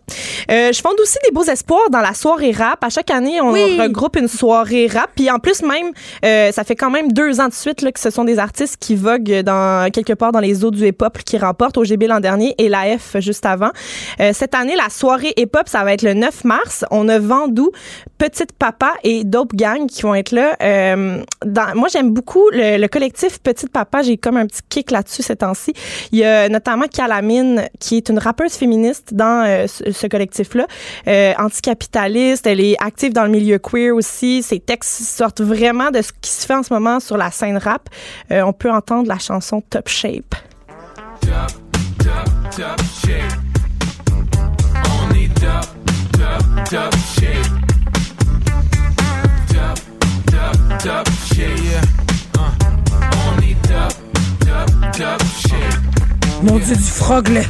Euh, je fonde aussi des beaux espoirs dans la soirée rap. À chaque année, on regroupe une soirée rap. Puis en plus, même, euh, ça fait quand même deux ans de suite là, que ce sont des artistes qui voguent dans quelque part dans les eaux du hip-hop qui remportent au GB l'an dernier et la F juste avant. Euh, cette année, la soirée hip-hop, ça va être le 9 mars. On a Vendou, Petite Papa et Dope Gang qui vont être là. Euh, moi, j'aime beaucoup le, le, collectif Petite Papa. J'ai comme un petit kick là-dessus ces temps-ci. Il y a notamment Calamine, qui est une rappeuse féministe dans euh, ce, collectif-là. Euh, anticapitaliste, elle est active dans le milieu queer aussi. Ses textes sortent vraiment de ce qui se fait en ce moment sur la scène rap. On peut entendre la chanson Top Shape. Top, top, top shape. On top, top, top Mon Dieu, du froglet.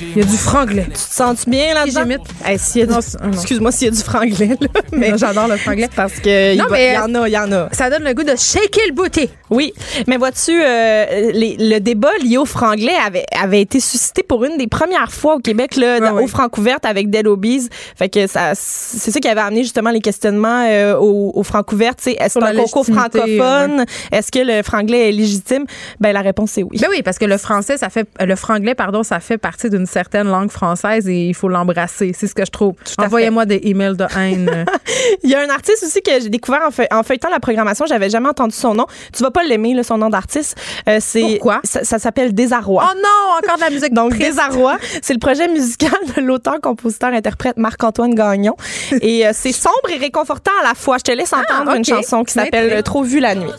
Il y a du franglais. Tu te sens bien là-dedans? Hey, [LAUGHS] Excuse-moi s'il y a du franglais, là, [LAUGHS] mais j'adore le franglais. Parce que il y en a, il y en a. Ça donne le goût de shaker le booty. Oui, mais vois-tu, euh, le débat lié au franglais avait, avait été suscité pour une des premières fois au Québec, là, au Francouverte avec Dead Obies. Fait que ça, c'est ça qui avait amené justement les questionnements euh, au, au Francouverte. Est-ce qu'un concours francophone, est-ce que le franglais est légitime? Ben la réponse est oui. Ben oui, parce que le français, ça fait, le franglais, pardon, ça fait partie d'une certaines langues françaises et il faut l'embrasser. C'est ce que je trouve. Envoyez-moi des emails de haine. [LAUGHS] il y a un artiste aussi que j'ai découvert en, feuilletant la programmation. J'avais jamais entendu son nom. Tu vas pas l'aimer, son nom d'artiste. Euh, c'est Pourquoi? Ça, s'appelle Désarroi. Oh non, encore de la musique [LAUGHS] Donc, Désarroi, c'est le projet musical de l'auteur, compositeur, interprète Marc-Antoine Gagnon. [LAUGHS] et euh, c'est sombre et réconfortant à la fois. Je te laisse ah, entendre une chanson qui s'appelle Trop vu la nuit.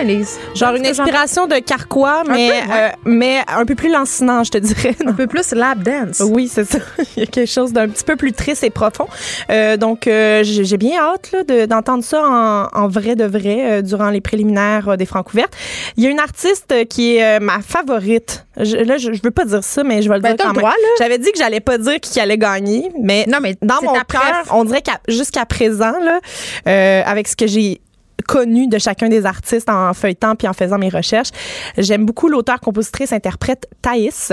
Elise. Genre une inspiration de Carquois, mais, euh, mais un peu plus lancinant, je te dirais. Un peu plus lap dance. Oui, c'est ça. [LAUGHS] Il y a quelque chose d'un petit peu plus triste et profond. Euh, donc, euh, j'ai bien hâte d'entendre ça en, vrai de vrai durant les préliminaires des Francs ouvertes. Il y a une artiste qui est ma favorite. là, je, veux pas dire ça, mais je vais le ben, dire quand même. J'avais dit que j'allais pas dire qui allait gagner, mais, non, mais dans mon cœur, on dirait qu'à jusqu'à présent, là, avec ce que j'ai connu de chacun des artistes en feuilletant puis en faisant mes recherches. J'aime beaucoup l'auteur, compositrice, interprète Thaïs.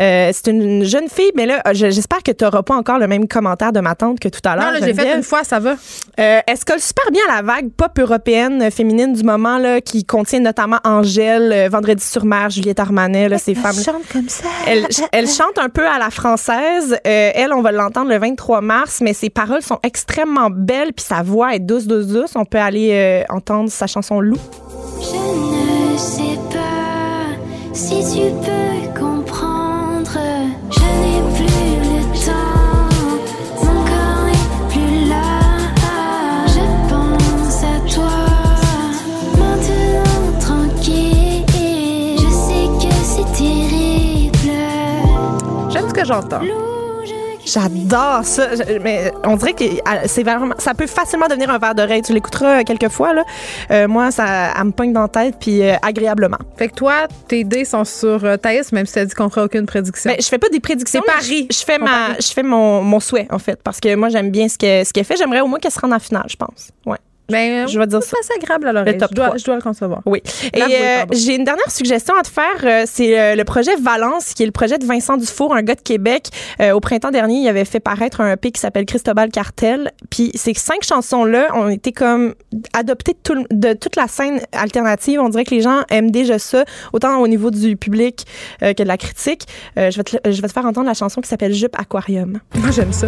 Euh, c'est une jeune fille, mais là, j'espère que tu n'auras pas encore le même commentaire de ma tante que tout à l'heure. Non, j'ai fait une fois, ça va. Euh, elle se colle super bien à la vague pop européenne euh, féminine du moment là, qui contient notamment Angèle, euh, Vendredi sur mer, Juliette Armanet, là, ces elle femmes. chante comme ça. Elle, elle chante un peu à la française. elle, on va l'entendre le 23 mars, mais ses paroles sont extrêmement belles puis sa voix est douce, douce, douce. On peut aller entendre sa chanson Loup. Je ne sais pas si tu peux comprendre. Je n'ai plus le temps. Mon corps n'est plus là. Je pense à toi. Maintenant tranquille. Je sais que c'est terrible. J'aime ce que j'entends. J'adore ça. Mais on dirait que c'est vraiment, ça peut facilement devenir un verre d'oreille. Tu l'écouteras quelques fois, là. Euh, moi, ça, elle me pogne dans la tête, puis euh, agréablement. Fait que toi, tes dés sont sur euh, Thaïs, même si tu as dit qu'on fera aucune prédiction. Mais ben, je fais pas des prédictions. C'est Paris. Je, fais ma, je fais mon, mon souhait, en fait, parce que moi, j'aime bien ce qu'elle ce fait. J'aimerais au moins qu'elle se rende en finale, je pense. Ouais. Ben, je vais dire ça. C'est agréable à l'oreille. Je dois, je dois le concevoir. Oui. Et euh, j'ai une dernière suggestion à te faire. Euh, c'est euh, le projet Valence, qui est le projet de Vincent Dufour, un gars de Québec. au printemps dernier, il avait fait paraître un EP qui s'appelle Cristobal Cartel. Puis ces cinq chansons-là ont été comme adoptées de, tout, de, toute la scène alternative. On dirait que les gens aiment déjà ça, autant au niveau du public que de la critique. je, vais te, je vais te faire entendre la chanson qui s'appelle Jupe Aquarium. Moi, j'aime ça.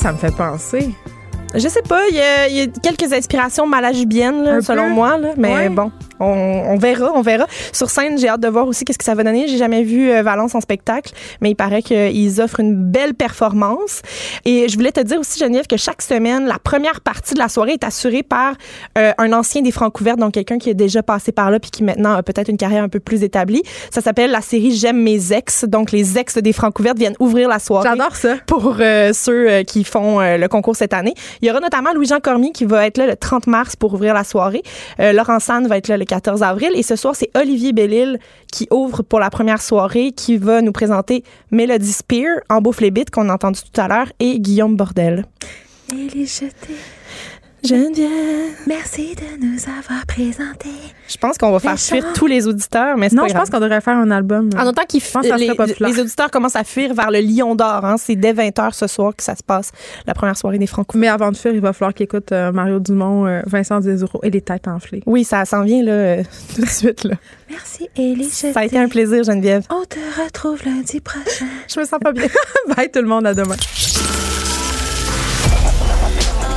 Ça me fait penser? Je sais pas, il y, a, quelques inspirations malajubiennes, selon moi, là, mais bon, on, verra, on verra. Sur scène, j'ai hâte de voir aussi qu'est-ce que ça va donner. J'ai jamais vu euh, Valence en spectacle, mais il paraît qu'ils offrent une belle performance. Et je voulais te dire aussi, Geneviève, que chaque semaine, la première partie de la soirée est assurée par euh, un ancien des Francs couverts, donc quelqu'un qui est déjà passé par là puis qui maintenant a peut-être une carrière un peu plus établie. Ça s'appelle la série J'aime mes ex. Donc les ex des Francs couverts viennent ouvrir la soirée. J'adore ça. Pour euh, ceux qui font le concours cette année. Il y aura notamment Louis-Jean Cormier qui va être là le 30 mars pour ouvrir la soirée. Laurent Sanne va être là le 14 avril. Et ce soir, c'est Olivier Bellil qui ouvre pour la première soirée, qui va nous présenter Melody Spear en les qu'on a entendu tout à l'heure et Guillaume Bordel. Geneviève, merci de nous avoir présenté. Je pense qu'on va faire fuir tous les auditeurs, mais Non, je pense qu'on devrait faire un album. En autant qu'ils les, les auditeurs commencent à fuir vers le Lion d'Or. Hein. C'est dès 20h ce soir que ça se passe, la première soirée des Franco. Mais avant de fuir, il va falloir qu'ils écoutent euh, Mario Dumont, euh, Vincent Desoureau et les têtes enflées. Oui, ça s'en vient là, euh, [LAUGHS] tout de suite. Là. Merci, Elie. Ça a été un plaisir, Geneviève. On te retrouve lundi prochain. [LAUGHS] je me sens pas bien. [LAUGHS] Bye tout le monde, à demain.